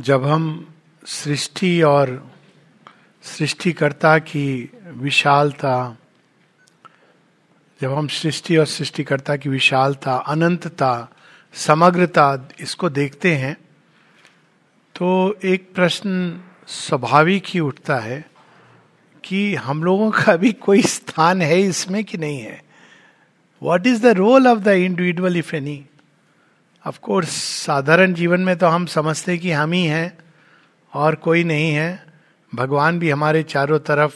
जब हम सृष्टि और सृष्टिकर्ता की विशालता, जब हम सृष्टि और सृष्टिकर्ता की विशालता, अनंतता, समग्रता इसको देखते हैं तो एक प्रश्न स्वाभाविक ही उठता है कि हम लोगों का भी कोई स्थान है इसमें कि नहीं है? What is the role of the individual if any of course साधारण जीवन में तो हम समझते कि हम ही हैं और कोई नहीं है। भगवान भी हमारे चारों तरफ़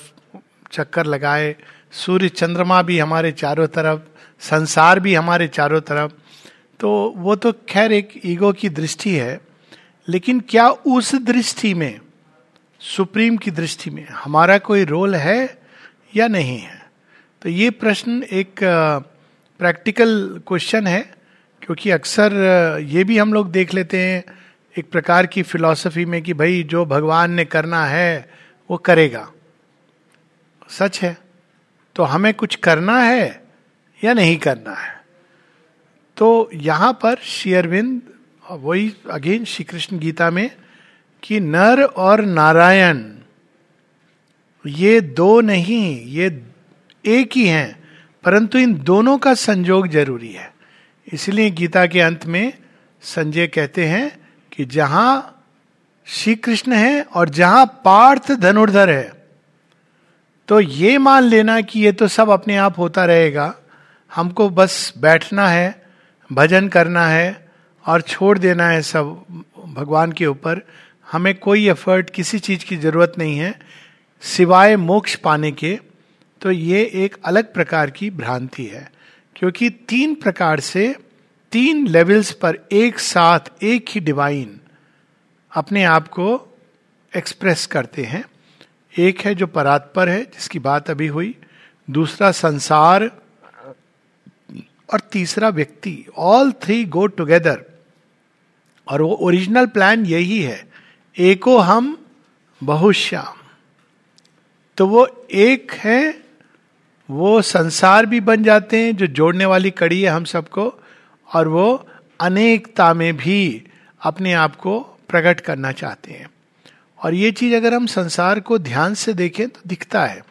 चक्कर लगाए, सूर्य चंद्रमा भी हमारे चारों तरफ़, संसार भी हमारे चारों तरफ़। तो वो तो खैर एक ईगो की दृष्टि है, लेकिन क्या उस दृष्टि में, सुप्रीम की दृष्टि में हमारा कोई रोल है या नहीं है? तो ये प्रश्न एक प्रैक्टिकल क्वेश्चन है। क्योंकि अक्सर ये भी हम लोग देख लेते हैं एक प्रकार की फिलॉसफी में कि भाई जो भगवान ने करना है, वो करेगा। सच है? तो हमें कुछ करना है या नहीं करना है? तो यहाँ पर शेयरविंद वही अगेन श्री कृष्ण गीता में कि नर और नारायण, ये दो नहीं, ये एक ही हैं, परंतु इन दोनों का संजोग ज़रूरी है। इसलिए गीता के अंत में संजय कहते हैं कि जहाँ श्री कृष्ण है और जहाँ पार्थ धनुर्धर है तो ये मान लेना कि ये तो सब अपने आप होता रहेगा। हमको बस बैठना है, भजन करना है और छोड़ देना है सब भगवान के ऊपर। हमें कोई एफर्ट किसी चीज़ की ज़रूरत नहीं है, सिवाय मोक्ष पाने के। तो ये एक अलग प्रकार की भ्रांति है। क्योंकि तीन प्रकार से, तीन लेवल्स पर एक साथ, एक ही डिवाइन अपने आप को एक्सप्रेस करते हैं। एक है जो परात्पर है, जिसकी बात अभी हुई। दूसरा संसार और तीसरा व्यक्ति। ऑल थ्री गो टुगेदर और वो ओरिजिनल प्लान यही है। एको हम बहुश्याम। तो वो एक है वो संसार भी बन जाते हैं जो जोड़ने वाली कड़ी है हम सबको, और वो अनेकता में भी अपने आप को प्रकट करना चाहते हैं। और ये चीज़ अगर हम संसार को ध्यान से देखें तो दिखता है।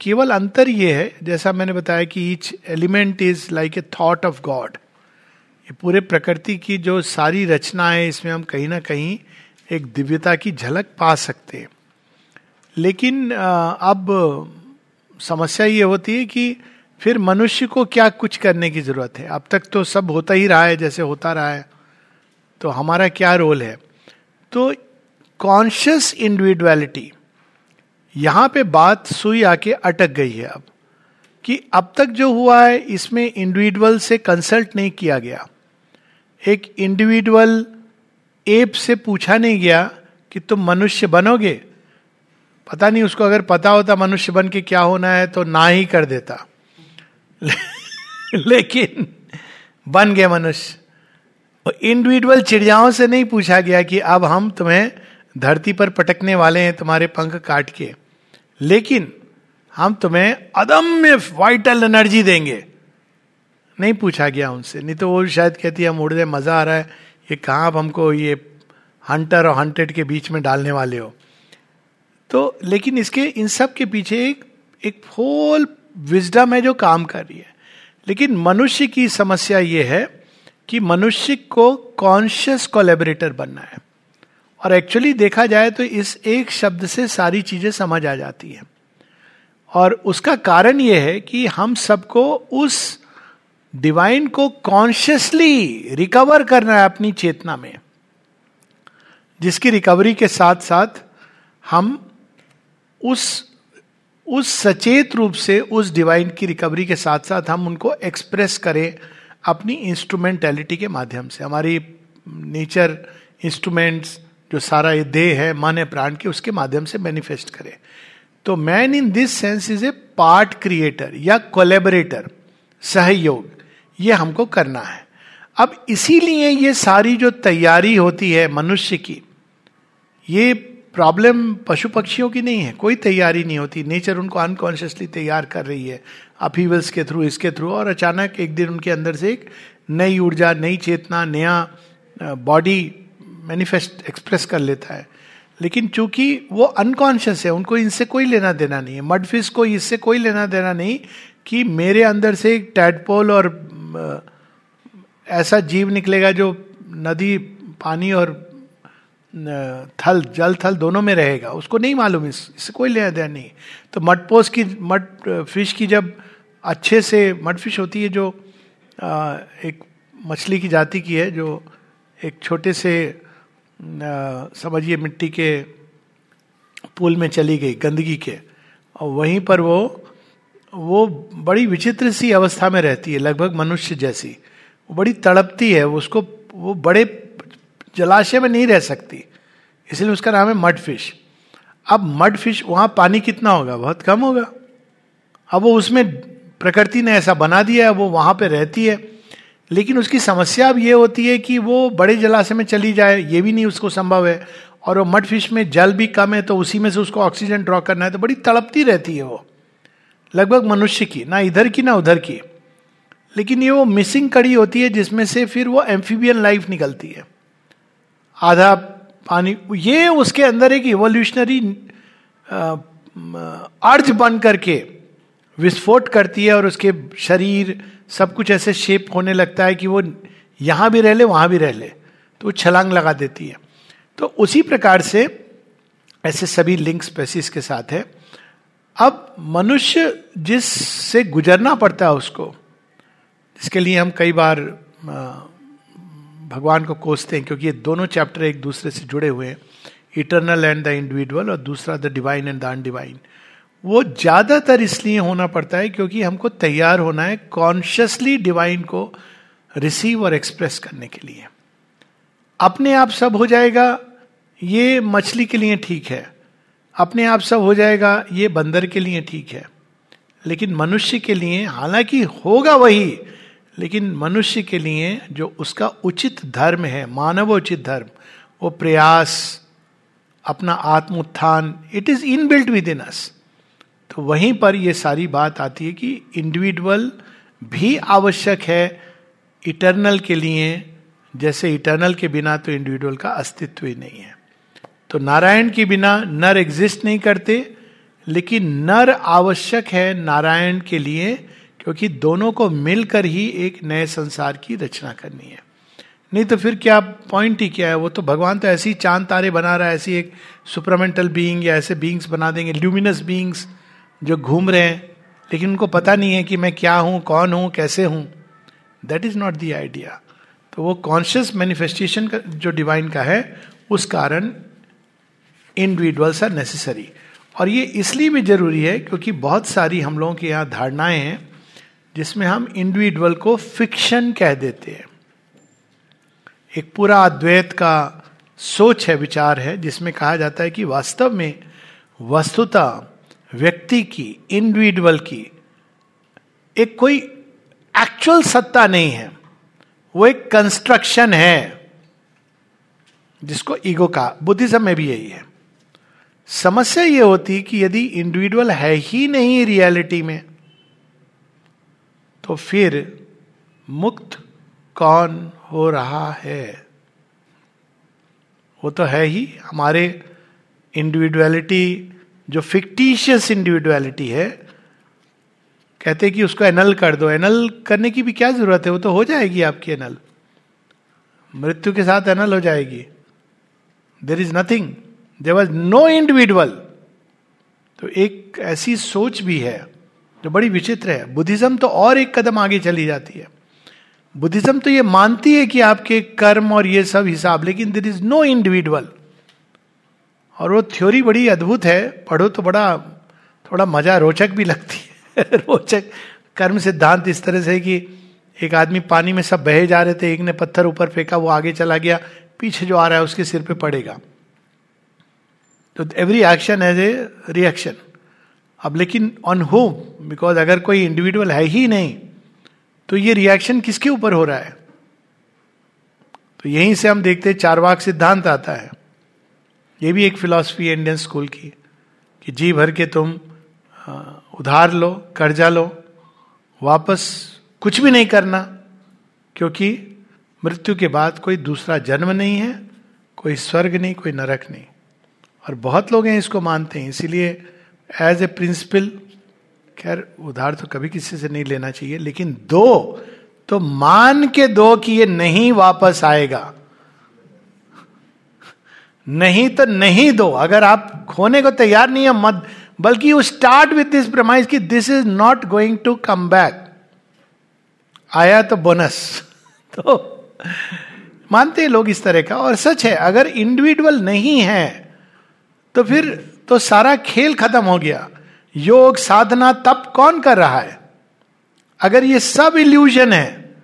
केवल अंतर ये है, जैसा मैंने बताया कि each element is like a thought of God ये पूरे प्रकृति की जो सारी रचना है, इसमें हम कहीं ना कहीं एक दिव्यता की झलक पा सकते हैं। लेकिन अब समस्या ये होती है कि फिर मनुष्य को क्या कुछ करने की ज़रूरत है? अब तक तो सब होता ही रहा है, जैसे होता रहा है। तो हमारा क्या रोल है? तो कॉन्शियस इंडिविजुअलिटी यहाँ पे बात सुई आके अटक गई है अब, कि अब तक जो हुआ है, इसमें इंडिविजुअल से कंसल्ट नहीं किया गया। एक इंडिविजुअल एप से पूछा नहीं गया कि तुम मनुष्य बनोगे? पता नहीं उसको अगर पता होता मनुष्य बन के क्या होना है तो ना ही कर देता। लेकिन बन गए मनुष्य। इंडिविजुअल चिड़ियाओं से नहीं पूछा गया कि अब हम तुम्हें धरती पर पटकने वाले हैं, तुम्हारे पंख काट के। लेकिन हम तुम्हें अदम्य वाइटल एनर्जी देंगे। नहीं पूछा गया उनसे। नहीं तो वो शायद कहती है हम उड़ रहे मज़ा आ रहा है। ये कहाँ अब हमको ये हंटर और हंटेड के बीच में डालने वाले हो? तो लेकिन इसके, इन सब के पीछे एक एक होल विजडम है जो काम कर रही है। लेकिन मनुष्य की समस्या ये है कि मनुष्य को कॉन्शियस कोलेबरेटर बनना है। और एक्चुअली देखा जाए तो इस एक शब्द से सारी चीज़ें समझ आ जाती है। और उसका कारण यह है कि हम सबको उस डिवाइन को कॉन्शियसली रिकवर करना है अपनी चेतना में। जिसकी रिकवरी के साथ साथ हम उस उस सचेत रूप से, उस डिवाइन की रिकवरी के साथ साथ हम उनको एक्सप्रेस करें अपनी इंस्ट्रूमेंटेलिटी के माध्यम से। हमारी नेचर इंस्ट्रूमेंट्स जो सारा ये देह है, मन है, प्राण के, उसके माध्यम से मैनिफेस्ट करें। तो man in this sense is a part creator या कोलेबरेटर सहयोग। ये हमको करना है। अब इसीलिए ये सारी जो तैयारी होती है मनुष्य की, ये प्रॉब्लम पशु पक्षियों की नहीं है, कोई तैयारी नहीं होती। नेचर उनको अनकॉन्शियसली तैयार कर रही है अपीवल्स के थ्रू, इसके थ्रू, और अचानक एक दिन उनके अंदर से एक नई ऊर्जा, नई चेतना, नया बॉडी मैनिफेस्ट एक्सप्रेस कर लेता है। लेकिन चूँकि वो अनकॉन्शियस है, उनको इनसे कोई लेना देना नहीं है। मड फ़िश को इससे कोई लेना देना नहीं कि मेरे अंदर से एक टैडपोल और ऐसा जीव निकलेगा जो नदी, पानी और थल जल थल दोनों में रहेगा। उसको नहीं मालूम इस इससे कोई लेना देना नहीं। तो मटपोस की मट फ़िश की जब अच्छे से मड फ़िश होती है जो आ, एक मछली की जाति की है जो एक छोटे से समझिए मिट्टी के पुल में चली गई गंदगी के और वहीं पर वो वो बड़ी विचित्र सी अवस्था में रहती है लगभग मनुष्य जैसी। वो बड़ी तड़पती है उसको वो बड़े जलाशय में नहीं रह सकती। इसलिए उसका नाम है मड फ़िश अब मड फ़िश वहाँ पानी कितना होगा? बहुत कम होगा। अब वो उसमें प्रकृति ने ऐसा बना दिया है, वो वहाँ पे रहती है। लेकिन उसकी समस्या अब ये होती है कि वो बड़े जलाशय में चली जाए, ये भी नहीं उसको संभव है। और वो मड फ़िश में जल भी कम है तो उसी में से उसको ऑक्सीजन ड्रॉ करना है तो बड़ी तड़पती रहती है वो। लगभग मनुष्य की, ना इधर की, ना उधर की। लेकिन ये वो मिसिंग कड़ी होती है, जिसमें से फिर वो एम्फीबियन लाइफ निकलती है। आधा पानी, ये उसके अंदर एक इवोल्यूशनरी अर्ज़ बन करके विस्फोट करती है और उसके शरीर सब कुछ ऐसे शेप होने लगता है कि वो यहाँ भी रह ले, वहाँ भी रह ले तो वो छलांग लगा देती है। तो उसी प्रकार से ऐसे सभी लिंक स्पेसिस के साथ है। अब मनुष्य जिससे गुजरना पड़ता है उसको जिसके लिए हम कई बार भगवान को कोसते हैं, क्योंकि ये दोनों चैप्टर एक दूसरे से जुड़े हुए हैं इटरनल एंड द इंडिविजुअल और दूसरा the divine and the undivine वो ज़्यादातर इसलिए होना पड़ता है क्योंकि हमको तैयार होना है कॉन्शियसली डिवाइन को रिसीव और एक्सप्रेस करने के लिए। अपने आप सब हो जाएगा, ये मछली के लिए ठीक है। अपने आप सब हो जाएगा, ये बंदर के लिए ठीक है। लेकिन मनुष्य के लिए, हालाँकि होगा वही लेकिन मनुष्य के लिए जो उसका उचित धर्म है मानव उचित धर्म, वो प्रयास, अपना आत्म उत्थान it is inbuilt within us तो वहीं पर यह सारी बात आती है कि इंडिविजुअल भी आवश्यक है इटर्नल के लिए, जैसे इटर्नल के बिना तो इंडिविजुअल का अस्तित्व ही नहीं है। तो नारायण के बिना नर एग्जिस्ट नहीं करते, लेकिन नर आवश्यक है नारायण के लिए क्योंकि दोनों को मिलकर ही एक नए संसार की रचना करनी है। नहीं तो फिर क्या पॉइंट ही क्या है? वो तो भगवान तो ऐसी चाँद तारे बना रहा है, ऐसी एक सुपरमेंटल बीइंग या ऐसे बीइंग्स बना देंगे ल्यूमिनस बीइंग्स जो घूम रहे हैं। लेकिन उनको पता नहीं है कि मैं क्या हूँ, कौन हूँ, कैसे हूँ। That is not the idea तो वो कॉन्शियस मैनिफेस्टेशन का जो डिवाइन का है, उस कारण इंडिविजुअल्स आर नेसेसरी और ये इसलिए भी ज़रूरी है क्योंकि बहुत सारी हम लोगों के यहाँ धारणाएँ हैं। जिसमें हम इंडिविजुअल को फिक्शन कह देते हैं। एक पूरा अद्वैत का सोच है, विचार है, जिसमें कहा जाता है कि वास्तव में वस्तुता व्यक्ति की इंडिविजुअल की एक कोई एक्चुअल सत्ता नहीं है। वो एक कंस्ट्रक्शन है, जिसको ईगो का, बुद्धिज्म में भी यही है। समस्या ये होती कि यदि इंडिविजुअल है ही नहीं रियलिटी में तो फिर मुक्त कौन हो रहा है? वो तो है ही हमारे इंडिविजुअलिटी जो फिक्टिशियस इंडिविजुअलिटी है, कहते कि उसको एनल कर दो। एनल करने की भी क्या ज़रूरत है? वो तो हो जाएगी आपकी एनल। मृत्यु के साथ एनल हो जाएगी। There is nothing there was no individual तो एक ऐसी सोच भी है। जो बड़ी विचित्र है। बुद्धिज्म तो और एक कदम आगे चली जाती है। बुद्धिज्म तो ये मानती है कि आपके कर्म और ये सब हिसाब, लेकिन देर इज़ नो इंडिविजुअल और वो थ्योरी बड़ी अद्भुत है। पढ़ो तो बड़ा, थोड़ा मज़ा रोचक भी लगती है। रोचक कर्म सिद्धांत इस तरह से कि एक आदमी पानी में सब बहे जा रहे थे, एक ने पत्थर ऊपर फेंका, वो आगे चला गया, पीछे जो आ रहा है उसके सिर पे पड़ेगा। तो every action as a reaction अब लेकिन ऑन होम बिकॉज़ अगर कोई इंडिविजुअल है ही नहीं तो ये रिएक्शन किसके ऊपर हो रहा है? तो यहीं से हम देखते हैं चार वाक सिद्धांत आता है। ये भी एक फिलॉसफी है इंडियन स्कूल की, कि जी भर के तुम उधार लो, कर्जा लो, वापस कुछ भी नहीं करना, क्योंकि मृत्यु के बाद कोई दूसरा जन्म नहीं है, कोई स्वर्ग नहीं, कोई नरक नहीं। और बहुत लोग हैं इसको मानते हैं, इसीलिए एज ए प्रिंसिपल खैर, उधार तो कभी किसी से नहीं लेना चाहिए, लेकिन दो तो मान के दो कि ये नहीं वापस आएगा। नहीं तो नहीं दो। अगर आप खोने को तैयार नहीं है, मत, बल्कि you start with this promise कि this is not going to come back आया तो बोनस तो मानते हैं लोग इस तरह का, और सच है, अगर इंडिविजुअल नहीं है तो फिर तो सारा खेल खत्म हो गया। योग साधना तप कौन कर रहा है? अगर ये सब इल्यूजन है,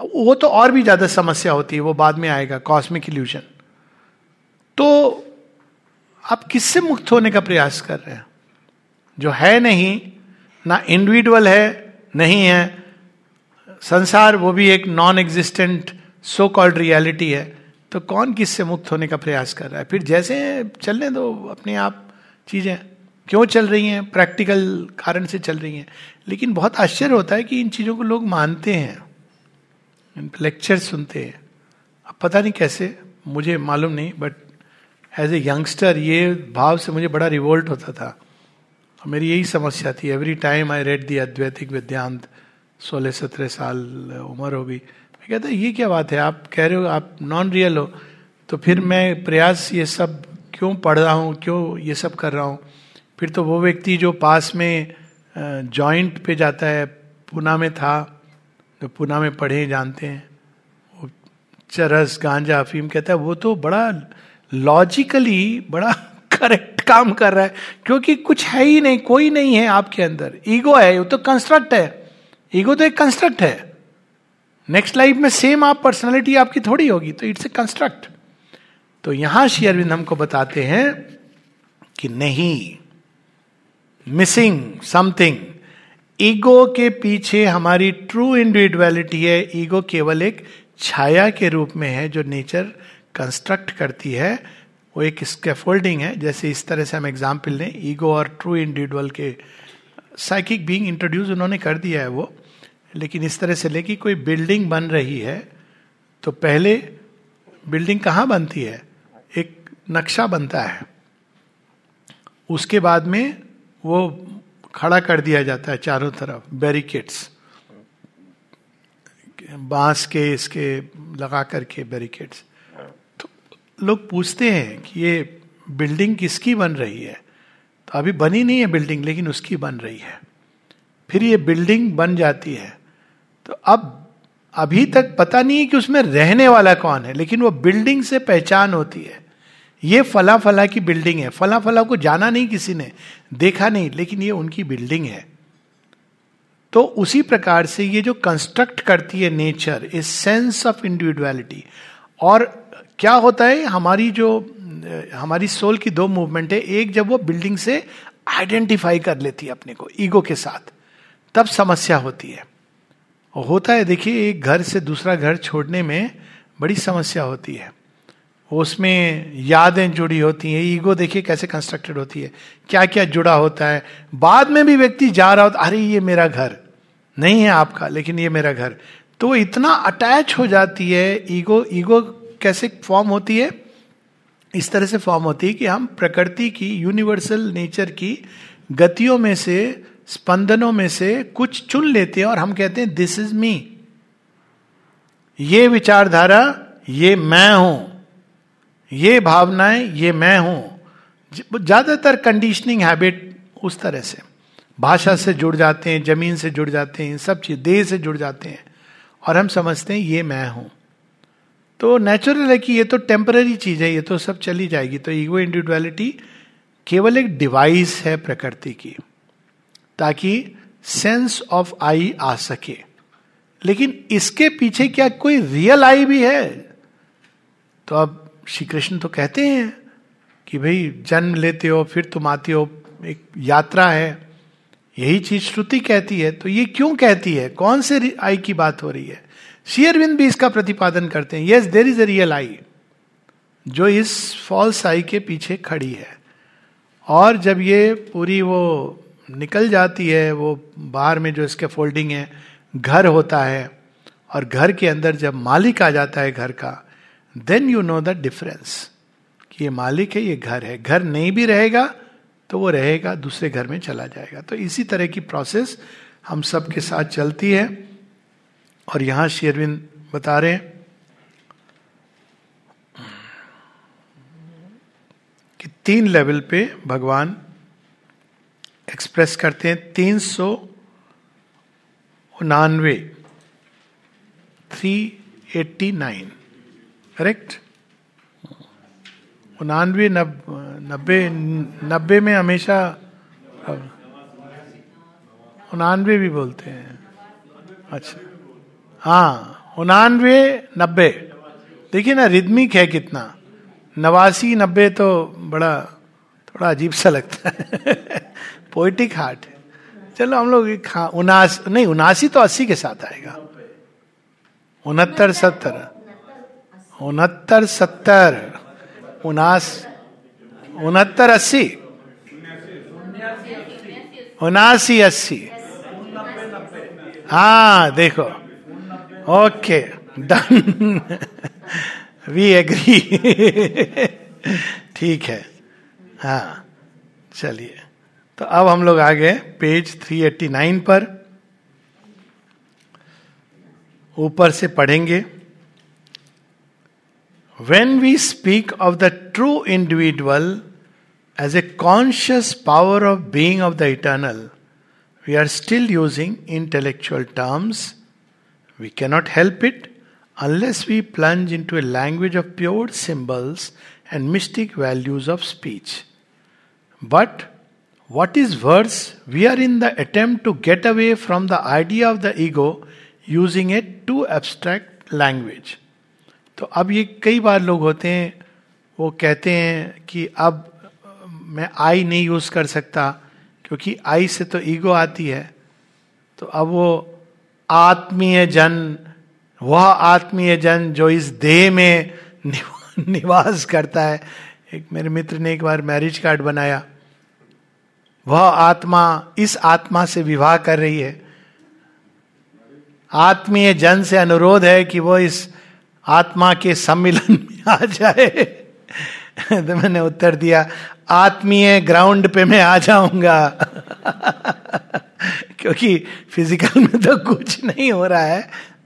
वो तो और भी ज़्यादा समस्या होती है, वो बाद में आएगा कॉस्मिक इल्यूजन तो आप किससे मुक्त होने का प्रयास कर रहे हैं? जो है नहीं, ना इंडिविजुअल है, नहीं है। संसार, वो भी एक non existent so called reality है। तो कौन किससे मुक्त होने का प्रयास कर रहा है? फिर जैसे चलने दो, अपने आप चीज़ें क्यों चल रही हैं? प्रैक्टिकल कारण से चल रही हैं। लेकिन बहुत आश्चर्य होता है कि इन चीज़ों को लोग मानते हैं। इन लेक्चर सुनते हैं। अब पता नहीं कैसे, मुझे मालूम नहीं बट एज ए यंगस्टर ये भाव से मुझे बड़ा रिवोल्ट होता था। और मेरी यही समस्या थी। Every time I read the अद्वैतिक विद्यांत सोलह सत्रह साल उम्र हो गई मैं कहता, ये क्या बात है? आप कह रहे हो, आप नॉन रियल हो। तो फिर मैं प्रयास, ये सब क्यों पढ़ रहा हूँ, क्यों ये सब कर रहा हूँ? फिर तो वो व्यक्ति जो पास में जॉइंट पे जाता है पूना में था जो पूना में पढ़े, जानते हैं। वो चरस, गांजा, अफीम कहता है, वो तो बड़ा लॉजिकली बड़ा करेक्ट काम कर रहा है, क्योंकि कुछ है ही नहीं, कोई नहीं है आपके अंदर। ईगो है, वो तो कंस्ट्रक्ट है। ईगो तो एक कंस्ट्रक्ट है। नेक्स्ट लाइफ में सेम आप पर्सनालिटी आपकी थोड़ी होगी तो इट्स ए कंस्ट्रक्ट तो यहाँ श्री अरविंद हमको बताते हैं कि नहीं मिसिंग समथिंग ईगो के पीछे हमारी ट्रू इंडिविजुअलिटी है ईगो केवल एक छाया के रूप में है जो नेचर कंस्ट्रक्ट करती है, वो एक स्केफोल्डिंग है। जैसे इस तरह से हम एग्ज़ाम्पल लें ईगो और ट्रू इंडिविजुअल के साइकिक बीइंग इंट्रोड्यूस उन्होंने कर दिया है वो। लेकिन इस तरह से लेकिन कोई बिल्डिंग बन रही है तो पहले बिल्डिंग कहाँ बनती है? नक्शा बनता है। उसके बाद में वो खड़ा कर दिया जाता है चारों तरफ़ बैरिकेड्स बाँस के इसके लगा करके बैरिकेड्स तो लोग पूछते हैं कि ये बिल्डिंग किसकी बन रही है? तो अभी बनी नहीं है बिल्डिंग लेकिन उसकी बन रही है। फिर ये बिल्डिंग बन जाती है। तो अब, अभी तक पता नहीं है कि उसमें रहने वाला कौन है, लेकिन वो बिल्डिंग से पहचान होती है। ये फला फला की बिल्डिंग है। फला फला को जाना नहीं किसी ने, देखा नहीं, लेकिन ये उनकी बिल्डिंग है। तो उसी प्रकार से ये जो कंस्ट्रक्ट करती है nature a sense of individuality और क्या होता है, हमारी जो, हमारी सोल की दो मूवमेंट है, एक जब वो बिल्डिंग से आइडेंटिफाई कर लेती है अपने को ईगो के साथ, तब समस्या होती है। होता है, देखिए, एक घर से दूसरा घर छोड़ने में बड़ी समस्या होती है। उसमें यादें जुड़ी होती हैं, ईगो देखिए कैसे कंस्ट्रक्टेड होती है क्या क्या जुड़ा होता है। बाद में भी व्यक्ति जा रहा होता, अरे, ये मेरा घर। नहीं है आपका, लेकिन ये मेरा घर। तो इतना अटैच हो जाती है ईगो ईगो कैसे फॉर्म होती है? इस तरह से फॉर्म होती है कि हम प्रकृति की यूनिवर्सल नेचर की गतियों में से, स्पंदनों में से कुछ चुन लेते हैं और हम कहते हैं दिस इज़ मी ये विचारधारा, ये मैं हूँ। ये भावनाएँ, ये मैं हूँ। ज़्यादातर कंडीशनिंग हैबिट उस तरह से। भाषा से जुड़ जाते हैं, ज़मीन से जुड़ जाते हैं, सब चीज़, देह से जुड़ जाते हैं। और हम समझते हैं, ये मैं हूँ। तो नेचुरल है कि ये तो टेम्पररी चीज़ है, ये तो सब चली जाएगी। तो ईगो इंडिविजुअलिटी केवल एक डिवाइस है प्रकृति की, ताकि सेंस ऑफ़ आई आ सके। लेकिन इसके पीछे क्या कोई रियल आई भी है? तो अब श्री कृष्ण तो कहते हैं कि भाई, जन्म लेते हो, फिर तुम आते हो, एक यात्रा है। यही चीज़ श्रुति कहती है। तो ये क्यों कहती है? कौन से आई की बात हो रही है? शेयरविंद भी इसका प्रतिपादन करते हैं। Yes there is a real I जो इस फॉल्स आई के पीछे खड़ी है। और जब ये पूरी वो निकल जाती है, वो बाहर में जो इसके फोल्डिंग है, घर होता है, और घर के अंदर जब मालिक आ जाता है घर का then you know the difference कि ये मालिक है, ये घर है। घर नहीं भी रहेगा तो वो रहेगा, दूसरे घर में चला जाएगा। तो इसी तरह की प्रोसेस हम सब के साथ चलती है। और यहाँ शेरविन बता रहे हैं कि तीन लेवल पे भगवान एक्सप्रेस करते हैं तीन सौ उनानवे थ्री एट्टी नाइन करेक्ट? उनानवे नब्बे नब्बे में हमेशा उनानवे भी बोलते हैं। अच्छा। हाँ उनानवे, नब्बे। देखिए ना रिदमिक है कितना। नवासी, नब्बे तो बड़ा, थोड़ा अजीब सा लगता है। पोइटिक हार्ट है। चलो हम लोग उनास, नहीं, उनासी तो अस्सी के साथ आएगा। उनहत्तर, सत्तर। उनहत्तर सत्तर, उनास, उनहत्तर अस्सी। उनासी अस्सी। हाँ देखो। Okay, done. वी एग्री ठीक है। हाँ चलिए। तो अब हम लोग आ गए पेज 389 पर। ऊपर से पढ़ेंगे। When we speak of the true individual as a conscious power of being of the eternal, we are still using intellectual terms. We cannot help it unless we plunge into a language of pure symbols and mystic values of speech. But what is worse, we are in the attempt to get away from the idea of the ego using a too abstract language. तो अब ये कई बार लोग होते हैं, वो कहते हैं कि अब मैं आई नहीं यूज़ कर सकता, क्योंकि आई से तो ईगो आती है। तो अब वो आत्मीय जन, वह आत्मीय जन जो इस देह में निवास करता है, एक मेरे मित्र ने एक बार मैरिज कार्ड बनाया, वह आत्मा, इस आत्मा से विवाह कर रही है। आत्मीय जन से अनुरोध है कि वो इस आत्मा के सम्मिलन में आ जाए। तो मैंने उत्तर दिया, आत्मीय ग्राउंड पे मैं आ जाऊँगा। क्योंकि फ़िज़िकल में तो कुछ नहीं हो रहा है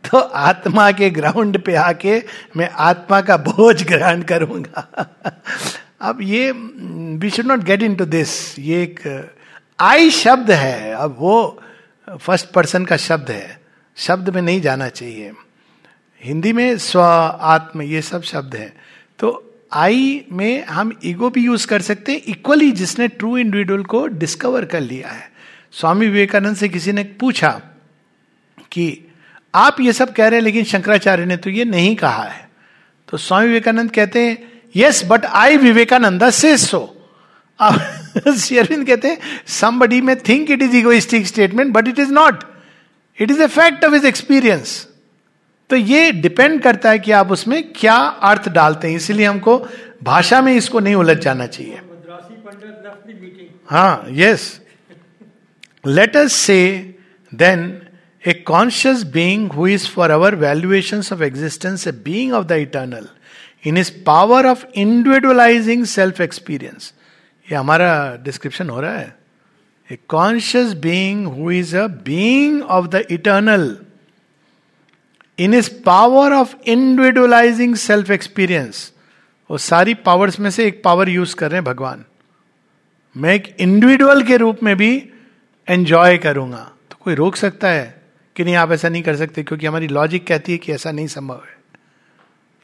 तो आत्मा के ग्राउंड पे आके मैं आत्मा का बोझ ग्रहण करूँगा। अब ये we should not get into this ये एक आई शब्द है। अब वो फ़र्स्ट पर्सन का शब्द है। शब्द में नहीं जाना चाहिए। हिंदी में स्व आत्म, ये सब शब्द है। तो आई में हम ईगो भी यूज़ कर सकते हैं। इक्वली जिसने ट्रू इंडिविजुअल को डिस्कवर कर लिया है। स्वामी विवेकानंद से किसी ने पूछा कि आप ये सब कह रहे हैं, लेकिन शंकराचार्य ने तो ये नहीं कहा है। तो स्वामी विवेकानंद कहते हैं यस बट आई विवेकानंद से सो अब शेरविंद कहते हैं somebody may think it is egoistic statement but it is not it is a fact of his experience तो ये डिपेंड करता है कि आप उसमें क्या अर्थ डालते हैं। इसीलिए हमको भाषा में इसको नहीं उलझ जाना चाहिए। हाँ yes let us say then a conscious being who is for our valuation of existence a being of the eternal in his power of individualising self experience ये हमारा डिस्क्रिप्शन हो रहा है। A conscious being who is a being of the eternal in his power of individualising self experience वो सारी powers में से एक पावर यूज़ कर रहे हैं भगवान। मैं एक इंडिविजुअल के रूप में भी एंजॉय करूँगा। तो कोई रोक सकता है कि नहीं, आप ऐसा नहीं कर सकते, क्योंकि हमारी लॉजिक कहती है कि ऐसा नहीं संभव है।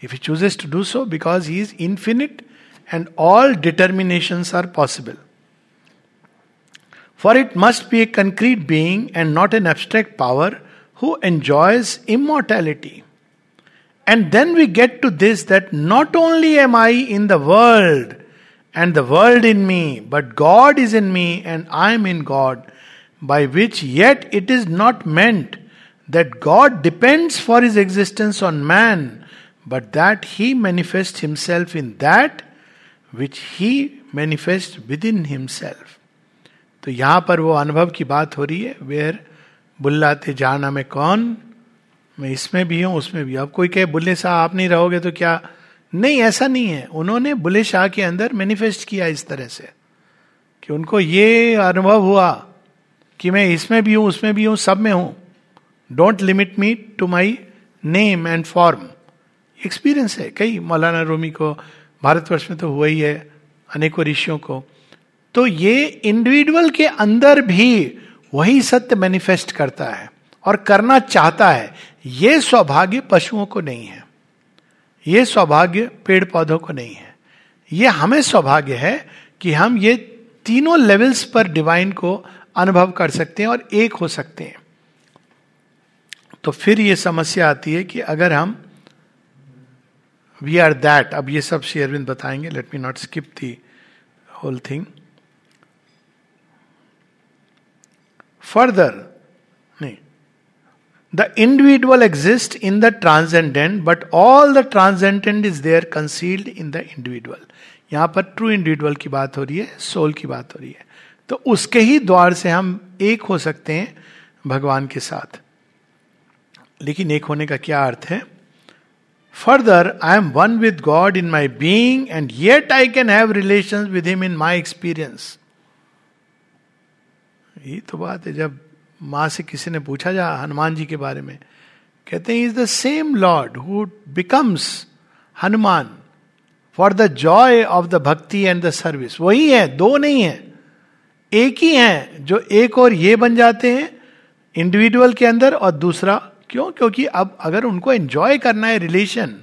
If you chooses to do so because he is infinite and all determination are possible for it must be a concrete being and not an abstract power who enjoys immortality. And then we get to this that not only am I in the world and the world in me, but God is in me and I am in God, by which yet it is not meant that God depends for his existence on man, but that he manifests himself in that which he manifests within himself. तो यहाँ पर वो अनुभव की बात हो रही है वेयर बुल्लाते, जाना मैं कौन? मैं इसमें भी हूँ, उसमें भी अब कोई कहे, बुल्ले शाह, आप नहीं रहोगे तो क्या? नहीं, ऐसा नहीं है। उन्होंने बुल्ले शाह के अंदर मैनिफेस्ट किया इस तरह से कि उनको ये अनुभव हुआ कि मैं इसमें भी हूँ, उसमें भी हूँ, सब में हूँ। Don't limit me to my name and form experience है, कई। मौलाना रोमी को, भारतवर्ष में तो हुआ ही है, अनेकों ऋषियों को। तो ये इंडिविजुअल के अंदर भी वही सत्य मैनिफेस्ट करता है और करना चाहता है। ये सौभाग्य पशुओं को नहीं है। ये सौभाग्य पेड़ पौधों को नहीं है। ये हमें सौभाग्य है कि हम ये तीनों लेवल्स पर डिवाइन को अनुभव कर सकते हैं और एक हो सकते हैं। तो फिर ये समस्या आती है कि अगर हम वी आर दैट अब ये सब श्री अरविंद बताएँगे। Let me not skip the whole thing further नहीं the individual exist in the transcendent but all the transcendent is there concealed in the individual यहाँ पर ट्रू इंडिविजुअल की बात हो रही है सोल की बात हो रही है तो उसके ही द्वार से हम एक हो सकते हैं भगवान के साथ लेकिन एक होने का क्या अर्थ है further I am one with God in my being and yet I can have relation with him in my experience ये तो बात है, जब माँ से किसी ने पूछा जा हनुमान जी के बारे में, कहते हैं is the same lord who becomes Hanuman for the joy of the bhakti and the service वही है, दो नहीं है। एक ही है, जो एक और ये बन जाते हैं इंडिविजुअल के अंदर, और दूसरा क्यों? क्योंकि अब अगर उनको एंजॉय करना है रिलेशन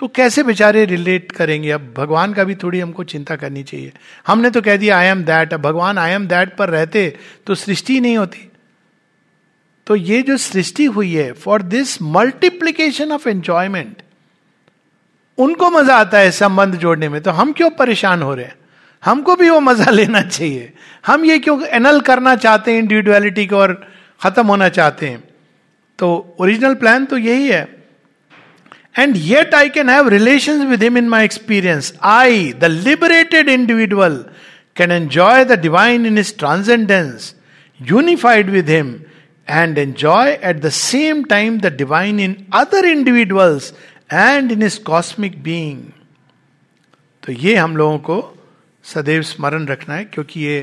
तो कैसे बेचारे रिलेट करेंगे? अब भगवान का भी थोड़ी हमको चिंता करनी चाहिए। हमने तो कह दिया आई एम दैट अब भगवान आई एम दैट पर रहते तो सृष्टि नहीं होती। तो ये जो सृष्टि हुई है for this multiplication of enjoyment उनको मज़ा आता है संबंध जोड़ने में। तो हम क्यों परेशान हो रहे हैं? हमको भी वो मज़ा लेना चाहिए। हम ये क्यों एनल करना चाहते हैं इंडिविजुअलिटी को और खत्म होना चाहते हैं? तो ओरिजिनल प्लान तो यही है। And yet I can have relation with him in my experience I the liberated individual can enjoy the divine in his transcendence unified with him and enjoy at the same time the divine in other individuals and in his cosmic being तो ये हम लोगों को सदैव स्मरण रखना है, क्योंकि ये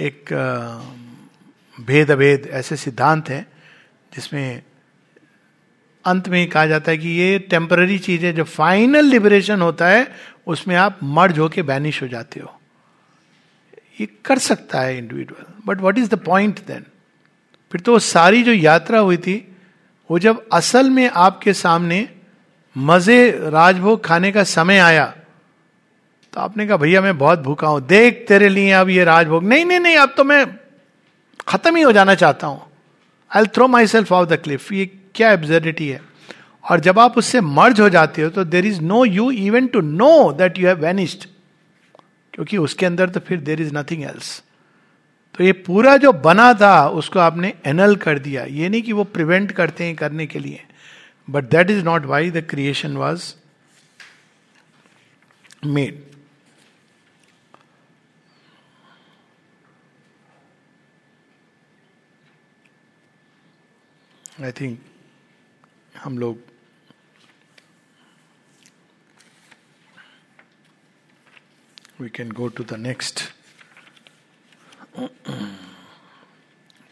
एक भेद अभेद ऐसे सिद्धांत हैं जिसमें अंत में कहा जाता है कि ये टेम्पररी चीज़ है जो फाइनल लिबरेशन होता है, उसमें आप मर्ज होके बैनिश हो जाते हो। ये कर सकता है individual but what is the point then फिर तो सारी जो यात्रा हुई थी, वो जब असल में आपके सामने मज़े राजभोग खाने का समय आया तो आपने कहा, भैया, मैं बहुत भूखा हूँ, देख तेरे लिए अब ये राजभोग नहीं नहीं नहीं, अब तो मैं खत्म ही हो जाना चाहता हूँ। I throw myself off the cliff ये क्या एब्जर्डिटी है? और जब आप उससे मर्ज हो जाते हो तो there is no you even to know that you have vanished क्योंकि उसके अंदर तो फिर देर इज़ नथिंग एल्स तो ये पूरा जो बना था, उसको आपने एनल कर दिया। ये नहीं कि वो प्रिवेंट करते हैं करने के लिए। But that is not why the creation was made I think हम लोग we can go to the next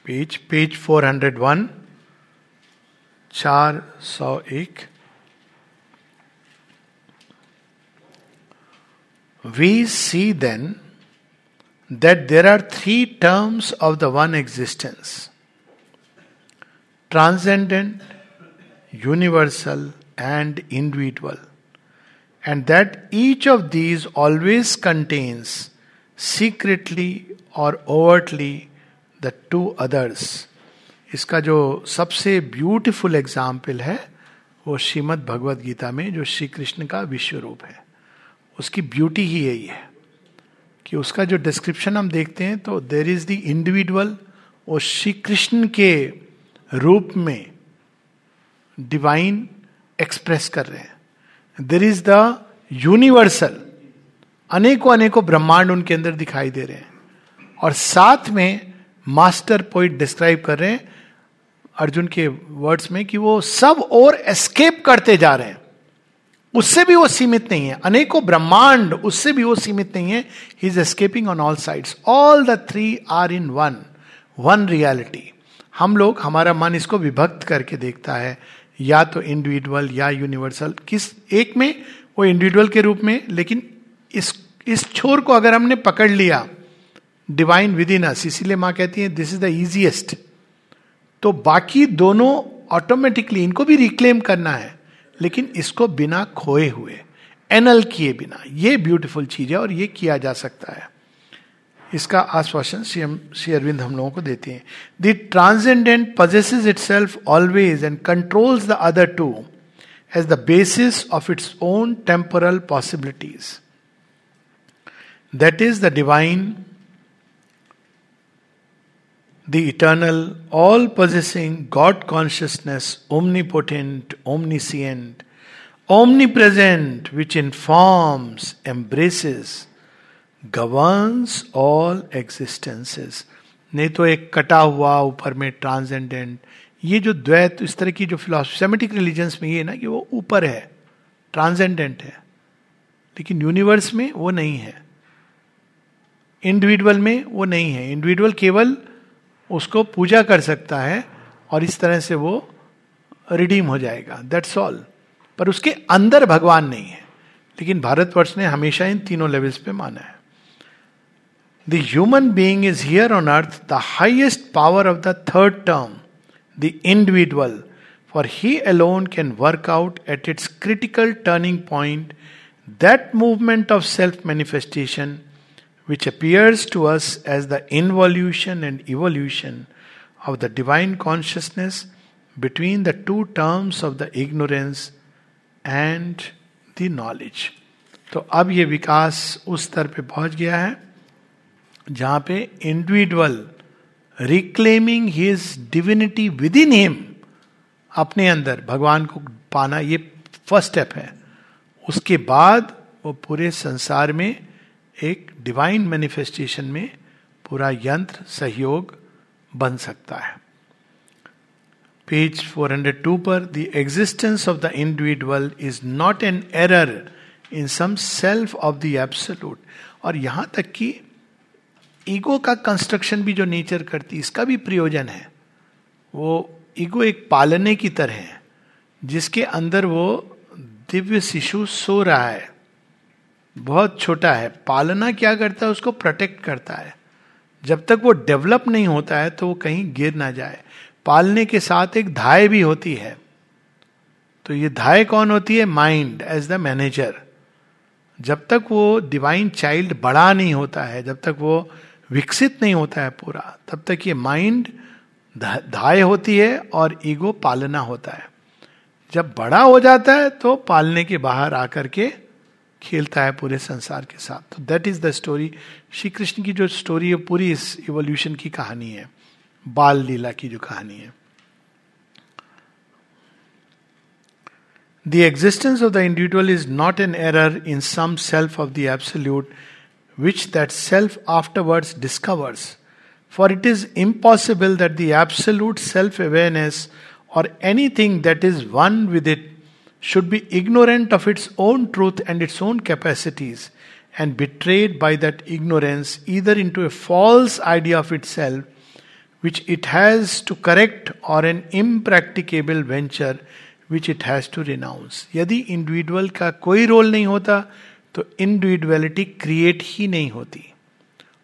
page page four hundred one चार सौ एक we see then that there are three terms of the one existence transcendent, universal, and individual. And that each of these always contains secretly or overtly the two others. इसका जो सबसे beautiful example है वो श्रीमद भगवद गीता में जो श्री कृष्ण का विश्व रूप है उसकी ब्यूटी ही यही है कि उसका जो डिस्क्रिप्शन हम देखते हैं तो देर इज़ द इंडिविजुअल वो श्री कृष्ण के रूप में डिवाइन एक्सप्रेस कर रहे हैं। देर इज़ द यूनिवर्सल अनेकों अनेकों ब्रह्मांड उनके अंदर दिखाई दे रहे हैं। और साथ में मास्टर पोइट डिस्क्राइब कर रहे हैं अर्जुन के वर्ड्स में कि वो सब और एस्केप करते जा रहे हैं। उससे भी वो सीमित नहीं है। अनेकों ब्रह्मांड, उससे भी वो सीमित नहीं है। He is escaping on all sides all the three are in one one reality हम लोग, हमारा मन इसको विभक्त करके देखता है। या तो इंडिविजुअल या यूनिवर्सल किस एक में, वो इंडिविजुअल के रूप में, लेकिन इस इस छोर को अगर हमने पकड़ लिया डिवाइन विद इन अस इसीलिए माँ कहती है दिस इज़ द इजिएस्ट तो बाकी दोनों ऑटोमेटिकली इनको भी रिक्लेम करना है, लेकिन इसको बिना खोए हुए एनल किए बिना, ये ब्यूटीफुल चीज़ है और ये किया जा सकता है। इसका आश्वासन सीएम, श्री अरविंद हम लोगों को देते हैं। The transcendent possesses itself always and control the other two as the basis of its own temporal possibilities that is the divine the eternal all possessing God consciousness omni potent omnipotent omniscient omnipresent which in forms embraces governs all existences. नहीं तो एक कटा हुआ ऊपर में transcendent ये जो द्वैत, इस तरह की जो फिलोसफी सेमेटिक रिलीजन्स में ये ना कि वो ऊपर है ट्रांसेंडेंट है, लेकिन यूनिवर्स में वो नहीं है। इंडिविजुअल में वो नहीं है। इंडिविजुअल केवल उसको पूजा कर सकता है और इस तरह से वो रिडीम हो जाएगा। दैट्स ऑल पर उसके अंदर भगवान नहीं है। लेकिन भारतवर्ष ने हमेशा इन तीनों लेवल्स पे माना है। The human being is here on earth the highest power of the third term the individual for he alone can work out at its critical turning point that movement of self manifestation which appears to us as the involution and evolution of the divine consciousness between the two terms of the ignorance and the knowledge. तो अब ये विकास उस स्तर पे पहुंच गया है जहाँ पे individual reclaiming his divinity within him अपने अंदर भगवान को पाना ये फ़र्स्ट स्टेप है। उसके बाद वो पूरे संसार में एक डिवाइन मैनिफेस्टेशन में पूरा यंत्र, सहयोग बन सकता है। पेज 402 पर the existence of the individual is not an error in some self of the absolute और यहाँ तक कि ईगो का कंस्ट्रक्शन भी जो नेचर करती, इसका भी प्रयोजन है। वो ईगो एक पालने की तरह है, जिसके अंदर वो दिव्य शिशु सो रहा है। बहुत छोटा है। पालना क्या करता है, उसको प्रोटेक्ट करता है। जब तक वो डेवलप नहीं होता है तो वो कहीं गिर ना जाए। पालने के साथ एक धाय भी होती है। तो ये धाय कौन होती है? माइंड एज द मैनेजर जब तक वो डिवाइन चाइल्ड बड़ा नहीं होता है, जब तक वो विकसित नहीं होता है पूरा। तब तक ये माइंड धाय होती है और ईगो पालना होता है। जब बड़ा हो जाता है तो पालने के बाहर आकर के खेलता है पूरे संसार के साथ। तो that is the story Shri Krishna की जो स्टोरी है, पूरी इस इवोल्यूशन की कहानी है। बाल लीला की जो कहानी है। The existence of the individual is not an error in some self of the absolute Which that self afterwards discovers for it is impossible that the absolute self awareness और anything that is one with it should be ignorant of its own truth and its own capacities, and betrayed by that ignorance either into a false idea of itself, which it has to correct, or an impracticable venture which it has to renounce. यदि individual का कोई role नहीं होता तो individuality create ही नहीं होती।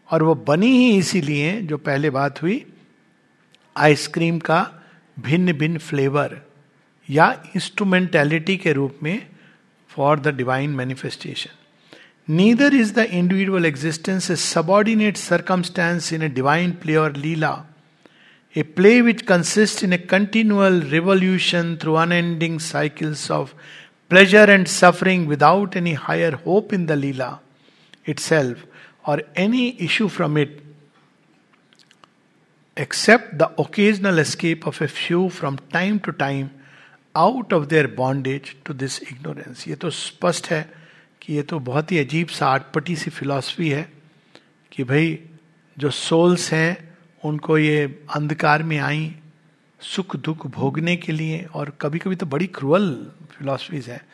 और वो बनी ही इसीलिए जो पहले बात हुई आइसक्रीम का भिन्न भिन्न फ्लेवर या इंस्ट्रूमेंटेलिटी के रूप में for the divine manifestation neither is the individual existence a subordinate circumstance in a divine play और leela a play which consist in a continual revolution through unending cycles of pleasure and suffering without any higher hope in the Leela itself or any issue from it, except the occasional escape of a few from time to time out of their bondage to this ignorance ये तो स्पष्ट है कि ये तो बहुत ही अजीब सा आटपटी सी फिलॉसफी है कि भाई जो सोल्स हैं उनको ये अंधकार में आई सुख दुख भोगने के लिए, और कभी कभी तो बड़ी क्रूअल फिलॉसफीज है।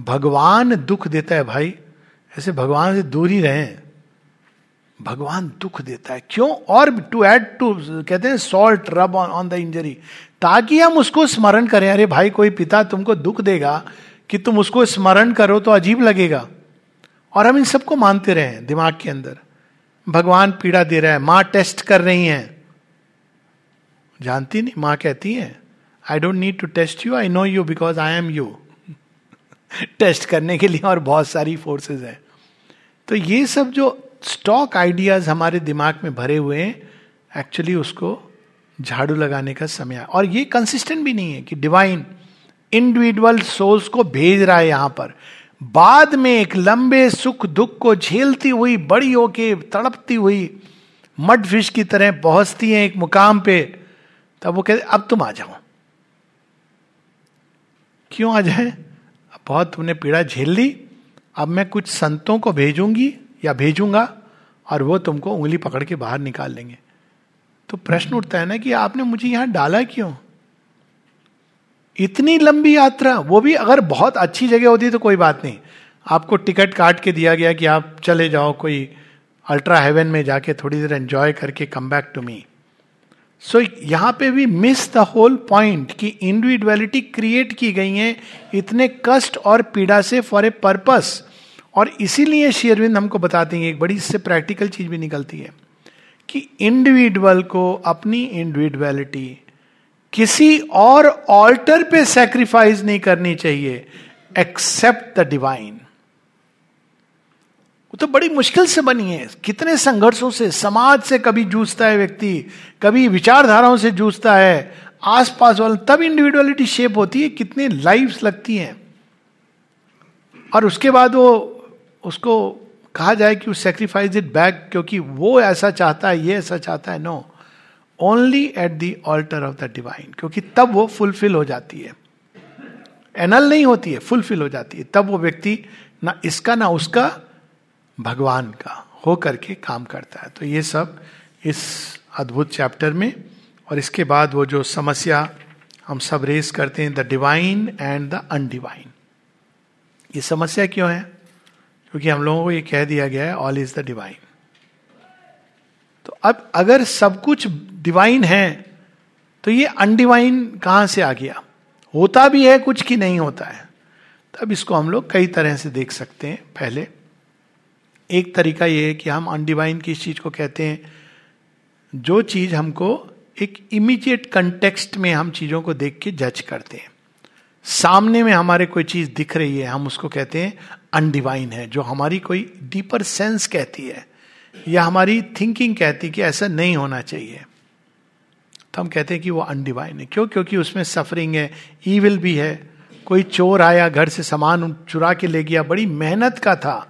भगवान दुख देता है भाई, ऐसे भगवान से दूर ही रहे। भगवान दुख देता है। क्यों? और टू एड टू कहते हैं सॉल्ट रब ऑन द इंजरी ताकि हम उसको स्मरण करें। अरे भाई, कोई पिता तुमको दुख देगा कि तुम उसको स्मरण करो तो अजीब लगेगा। और हम इन सबको मानते रहे दिमाग के अंदर। भगवान पीड़ा दे रहा है, माँ टेस्ट कर रही हैं। जानती नहीं, माँ कहती है I don't need to test you I know you because I am you test करने के लिए और बहुत सारी फोर्सेस हैं। तो ये सब जो स्टॉक आइडियाज़ हमारे दिमाग में भरे हुए हैं एक्चुअली उसको झाड़ू लगाने का समय और ये कंसिस्टेंट भी नहीं है कि डिवाइन इंडिविजुअल सोल्स को भेज रहा है यहाँ पर। बाद में एक लंबे सुख दुख को झेलती हुई, बड़ी होके तड़पती हुई मड फ़िश की तरह पहुँचती है एक मुकाम पे। तब वो कहते, अब तुम आ जाओ. क्यों आ जाए? बहुत तुमने पीड़ा झेल ली। अब मैं कुछ संतों को भेजूँगी या भेजूँगा और वो तुमको उंगली पकड़ के बाहर निकाल लेंगे. तो प्रश्न उठता है ना कि आपने मुझे यहाँ डाला क्यों? इतनी लंबी यात्रा, वो भी अगर बहुत अच्छी जगह होती तो कोई बात नहीं। आपको टिकट काट के दिया गया कि आप चले जाओ कोई अल्ट्रा हेवन में जाके थोड़ी देर एंजॉय करके come back to me so so, यहाँ पे भी मिस द होल पॉइंट कि इंडिविजुअलिटी क्रिएट की गई है इतने कष्ट और पीड़ा से फॉर ए पर्पस और इसीलिए शेयरविंद हमको बताते हैं एक बड़ी इससे प्रैक्टिकल चीज़ भी निकलती है कि इंडिविजुअल को अपनी इंडिविजुअलिटी किसी और ऑल्टर पे सेक्रीफाइस नहीं करनी चाहिए एक्सेप्ट द डिवाइन वो तो बड़ी मुश्किल से बनी है। कितने संघर्षों से, समाज से कभी जूझता है व्यक्ति, कभी विचारधाराओं से जूझता है। आसपास वाले, तब इंडिविजुअलिटी शेप होती है, कितने लाइफ लगती हैं। और उसके बाद वो, उसको कहा जाए कि वो सेक्रीफाइस इट बैक क्योंकि वो ऐसा चाहता है, ये ऐसा चाहता है no only at the altar of the divine क्योंकि तब वो फुलफिल हो जाती है। एनल नहीं होती है फुलफिल हो जाती है। तब वो व्यक्ति, ना इसका, ना उसका भगवान का हो करके काम करता है। तो ये सब इस अद्भुत चैप्टर में और इसके बाद वो जो समस्या हम सब रेस करते हैं the divine and the undivine ये समस्या क्यों है? क्योंकि हम लोगों को ये कह दिया गया है ऑल इज़ द डिवाइन तो अब अगर सब कुछ डिवाइन है तो ये अनडिवाइन कहाँ से आ गया? होता भी है, कुछ कि नहीं होता है। तब इसको हम लोग कई तरह से देख सकते हैं, पहले। एक तरीका ये है कि हम अनडिवाइन किस चीज़ को कहते हैं? जो चीज़ हमको एक इमीडिएट कंटेक्स्ट में हम चीज़ों को देख के जज करते हैं। सामने में हमारे कोई चीज़ दिख रही है, हम उसको कहते हैं अनडिवाइन है, जो हमारी कोई डीपर सेंस कहती है, या हमारी थिंकिंग कहती है कि ऐसा नहीं होना चाहिए। तो हम कहते हैं कि वो अनडिवाइन है। क्यों? क्योंकि उसमें सफरिंग है ईविल भी है। कोई चोर आया, घर से सामान चुरा के ले गया, बड़ी मेहनत का था।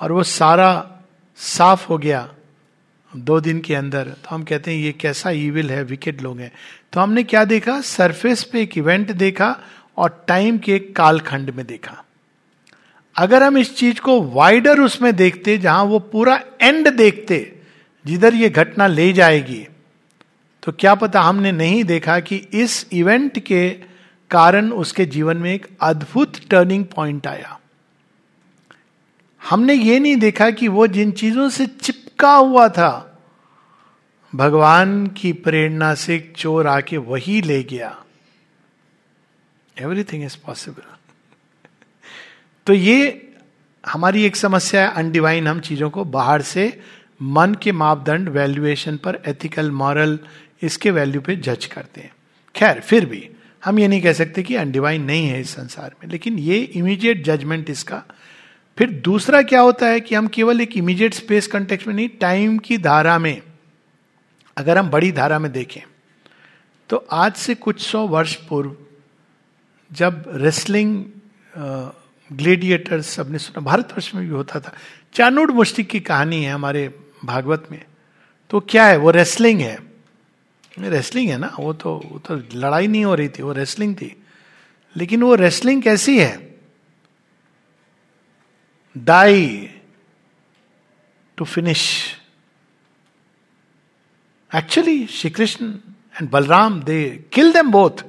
और वो सारा साफ़ हो गया दो दिन के अंदर। तो हम कहते हैं, ये कैसा ईविल है विकेट लोग हैं। तो हमने क्या देखा? सरफेस पे एक इवेंट देखा और टाइम के एक कालखंड में देखा। अगर हम इस चीज़ को वाइडर उसमें देखते, जहाँ वो पूरा एंड देखते, जिधर ये घटना ले जाएगी तो क्या पता हमने नहीं देखा कि इस इवेंट के कारण उसके जीवन में एक अद्भुत टर्निंग पॉइंट आया। हमने ये नहीं देखा कि वो जिन चीज़ों से चिपका हुआ था, भगवान की प्रेरणा से चोर आके वही ले गया। एवरीथिंग इज़ पॉसिबल तो ये हमारी एक समस्या है अनडिवाइन हम चीज़ों को बाहर से मन के मापदंड वैल्यूएशन पर एथिकल मॉरल इसके वैल्यू पे जज करते हैं। खैर, फिर भी हम ये नहीं कह सकते कि अनडिवाइन नहीं है इस संसार में, लेकिन ये इमीडिएट जजमेंट इसका फिर दूसरा क्या होता है कि हम केवल एक इमीडिएट स्पेस कंटेक्स में नहीं टाइम की धारा में, अगर हम बड़ी धारा में देखें तो आज से कुछ सौ वर्ष पूर्व, जब रेसलिंग ग्लेडिएटर्स सबने सुना, भारतवर्ष में भी होता था, चानुड मुस्टिक की कहानी है हमारे भागवत में तो क्या है, वो रेसलिंग है। रेसलिंग है ना, वो तो वो तो लड़ाई नहीं हो रही थी, वो रेसलिंग थी, लेकिन वो रेसलिंग कैसी है? Die to finish actually Shri Krishna and Balram they kill them both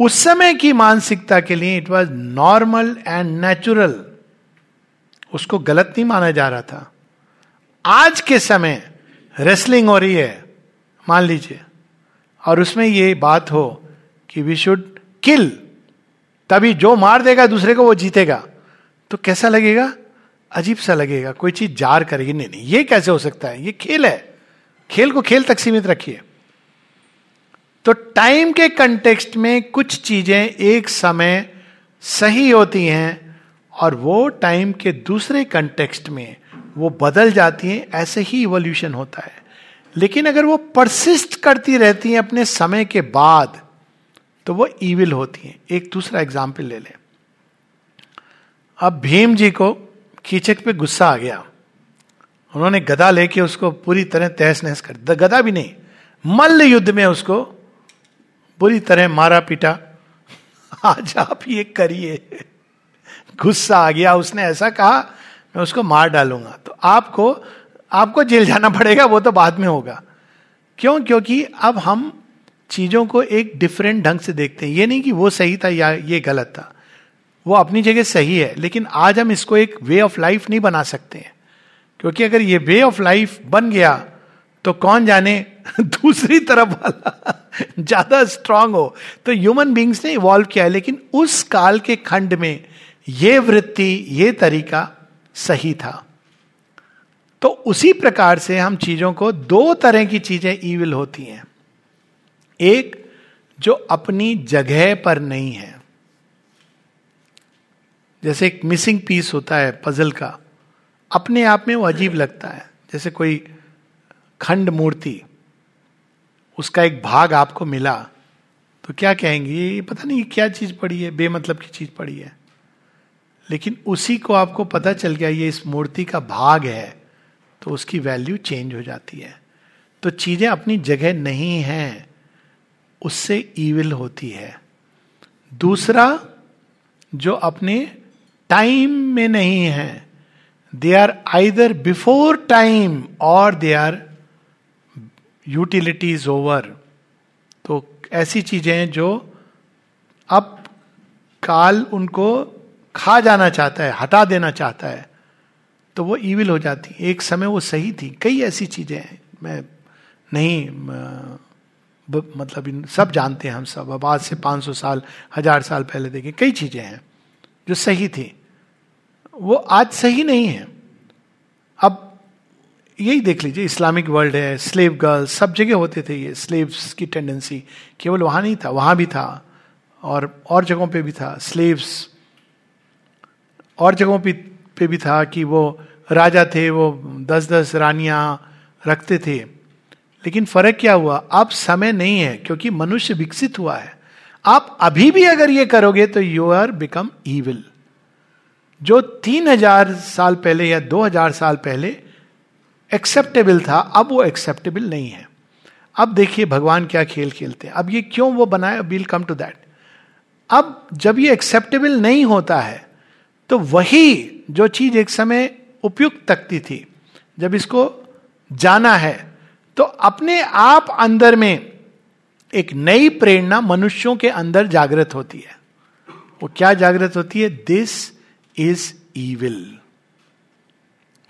उस समय की मानसिकता के लिए it was normal and natural उसको गलत नहीं माना जा रहा था। आज के समय रेसलिंग हो रही है, मान लीजिए। और उसमें ये बात हो कि वी शुड किल तभी जो मार देगा दूसरे को वो जीतेगा। तो कैसा लगेगा? अजीब सा लगेगा। कोई चीज़ जार करेगी। नहीं नहीं, ये कैसे हो सकता है? ये खेल है। खेल को खेल तक सीमित रखिए। तो टाइम के कंटेक्स्ट में कुछ चीज़ें एक समय सही होती हैं और वो टाइम के दूसरे कंटेक्स्ट में वो बदल जाती हैं। ऐसे ही इवोल्यूशन होता है। लेकिन अगर वो परसिस्ट करती रहती हैं अपने समय के बाद तो वो ईविल होती हैं। एक दूसरा एग्ज़ाम्पल ले लें। अब भीम जी को कीचक पे गुस्सा आ गया। उन्होंने गदा लेके उसको पूरी तरह तहस नहस कर दिया गदा भी नहीं, मल्ल युद्ध में उसको बुरी तरह मारा पीटा। आज आप ये करिए। गुस्सा आ गया। उसने ऐसा कहा, मैं उसको मार डालूँगा। तो आपको आपको जेल जाना पड़ेगा, वो तो बाद में होगा। क्यों? क्योंकि अब हम चीज़ों को एक डिफरेंट ढंग से देखते हैं। ये नहीं कि वो सही था या ये गलत था। वो अपनी जगह सही है, लेकिन आज हम इसको एक वे ऑफ़ लाइफ नहीं बना सकते हैं। क्योंकि अगर ये वे ऑफ़ लाइफ बन गया तो कौन जाने? दूसरी तरफ़ वाला ज़्यादा स्ट्रांग हो। तो ह्यूमन बींग्स ने इवॉल्व किया है, लेकिन उस काल के खंड में ये वृत्ति, ये तरीका सही था। तो उसी प्रकार से हम चीज़ों को दो तरह की चीज़ें ईविल होती हैं। एक, जो अपनी जगह पर नहीं है। जैसे एक मिसिंग पीस होता है पजल का, अपने आप में वो अजीब लगता है। जैसे कोई खंड मूर्ति, उसका एक भाग आपको मिला तो क्या कहेंगे, ये पता नहीं क्या चीज़ पड़ी है, बेमतलब की चीज़ पड़ी है। लेकिन उसी को आपको पता चल गया, ये इस मूर्ति का भाग है तो उसकी वैल्यू चेंज हो जाती है। तो चीज़ें अपनी जगह नहीं हैं, उससे ईविल होती है। दूसरा, जो अपने टाइम में नहीं है. They are either before time और दे आर यूटिलिटीज ओवर तो ऐसी चीज़ें हैं जो अब काल उनको खा जाना चाहता है, हटा देना चाहता है. तो वो ईविल हो जाती एक समय वो सही थी. कई ऐसी चीज़ें हैं. मैं नहीं मतलब इन सब जानते हैं हम सब. अब आज से 500 साल, हज़ार साल पहले देखें, कई चीज़ें हैं जो सही थी. वो आज सही नहीं है। अब यही देख लीजिए इस्लामिक वर्ल्ड है स्लेव गर्ल्स सब जगह होते थे ये स्लेव्स की टेंडेंसी केवल वहाँ नहीं था वहाँ भी था और और जगहों पे भी था स्लेव्स। और जगहों पे, पे भी था कि वो राजा थे वो दस दस रानियाँ रखते थे। लेकिन फ़र्क क्या हुआ? अब समय नहीं है क्योंकि मनुष्य विकसित हुआ है। आप अभी भी अगर ये करोगे तो यू आर बिकम ईविल जो तीन हज़ार साल पहले या दो हज़ार साल पहले एक्सेप्टेबल था, अब वो एक्सेप्टेबल नहीं है। अब देखिए भगवान क्या खेल खेलते हैं। अब ये क्यों वो बनाए? विल कम टू दैट अब जब ये एक्सेप्टेबल नहीं होता है तो वही जो चीज़ एक समय उपयुक्त तकती थी, जब इसको जाना है तो अपने आप अंदर में एक नई प्रेरणा मनुष्यों के अंदर जागृत होती है। वो क्या जागृत होती है? दिस इज़ ईविल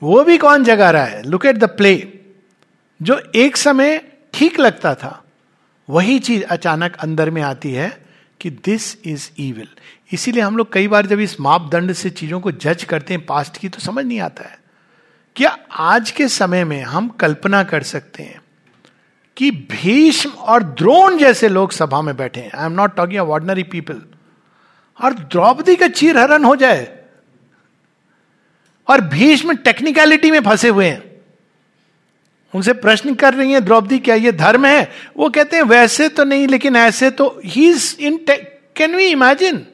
वो भी कौन जगा रहा है? लुक एट द प्ले जो एक समय ठीक लगता था, वही चीज़ अचानक अंदर में आती है कि दिस इज़ ईविल इसीलिए हम लोग कई बार जब इस मापदंड से चीज़ों को जज करते हैं पास्ट की तो समझ नहीं आता है। क्या आज के समय में हम कल्पना कर सकते हैं कि भीष्म और द्रोण जैसे लोग सभा में बैठे हैं? I am not talking ordinary people और द्रौपदी का चीर हरण हो जाए और भीष्म टेक्निकलिटी में फंसे हुए हैं। उनसे प्रश्न कर रही है, द्रौपदी, क्या ये धर्म है? वो कहते हैं, वैसे तो नहीं, लेकिन ऐसे तो he is in can we imagine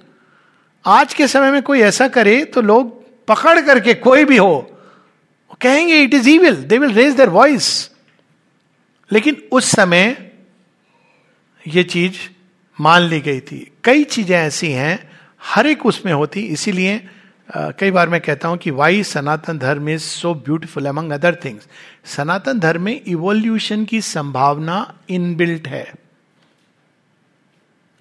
आज के समय में कोई ऐसा करे तो लोग पकड़ करके कोई भी हो। कहेंगे it is evil they will raise their voice लेकिन उस समय ये चीज़ मान ली गई थी। कई चीज़ें ऐसी हैं, हर एक उसमें होती, इसीलिए कई बार मैं कहता हूँ कि why Sanatan Dharma is so beautiful among other things Sanatan Dharma में इवोल्यूशन की संभावना इनबिल्ट है।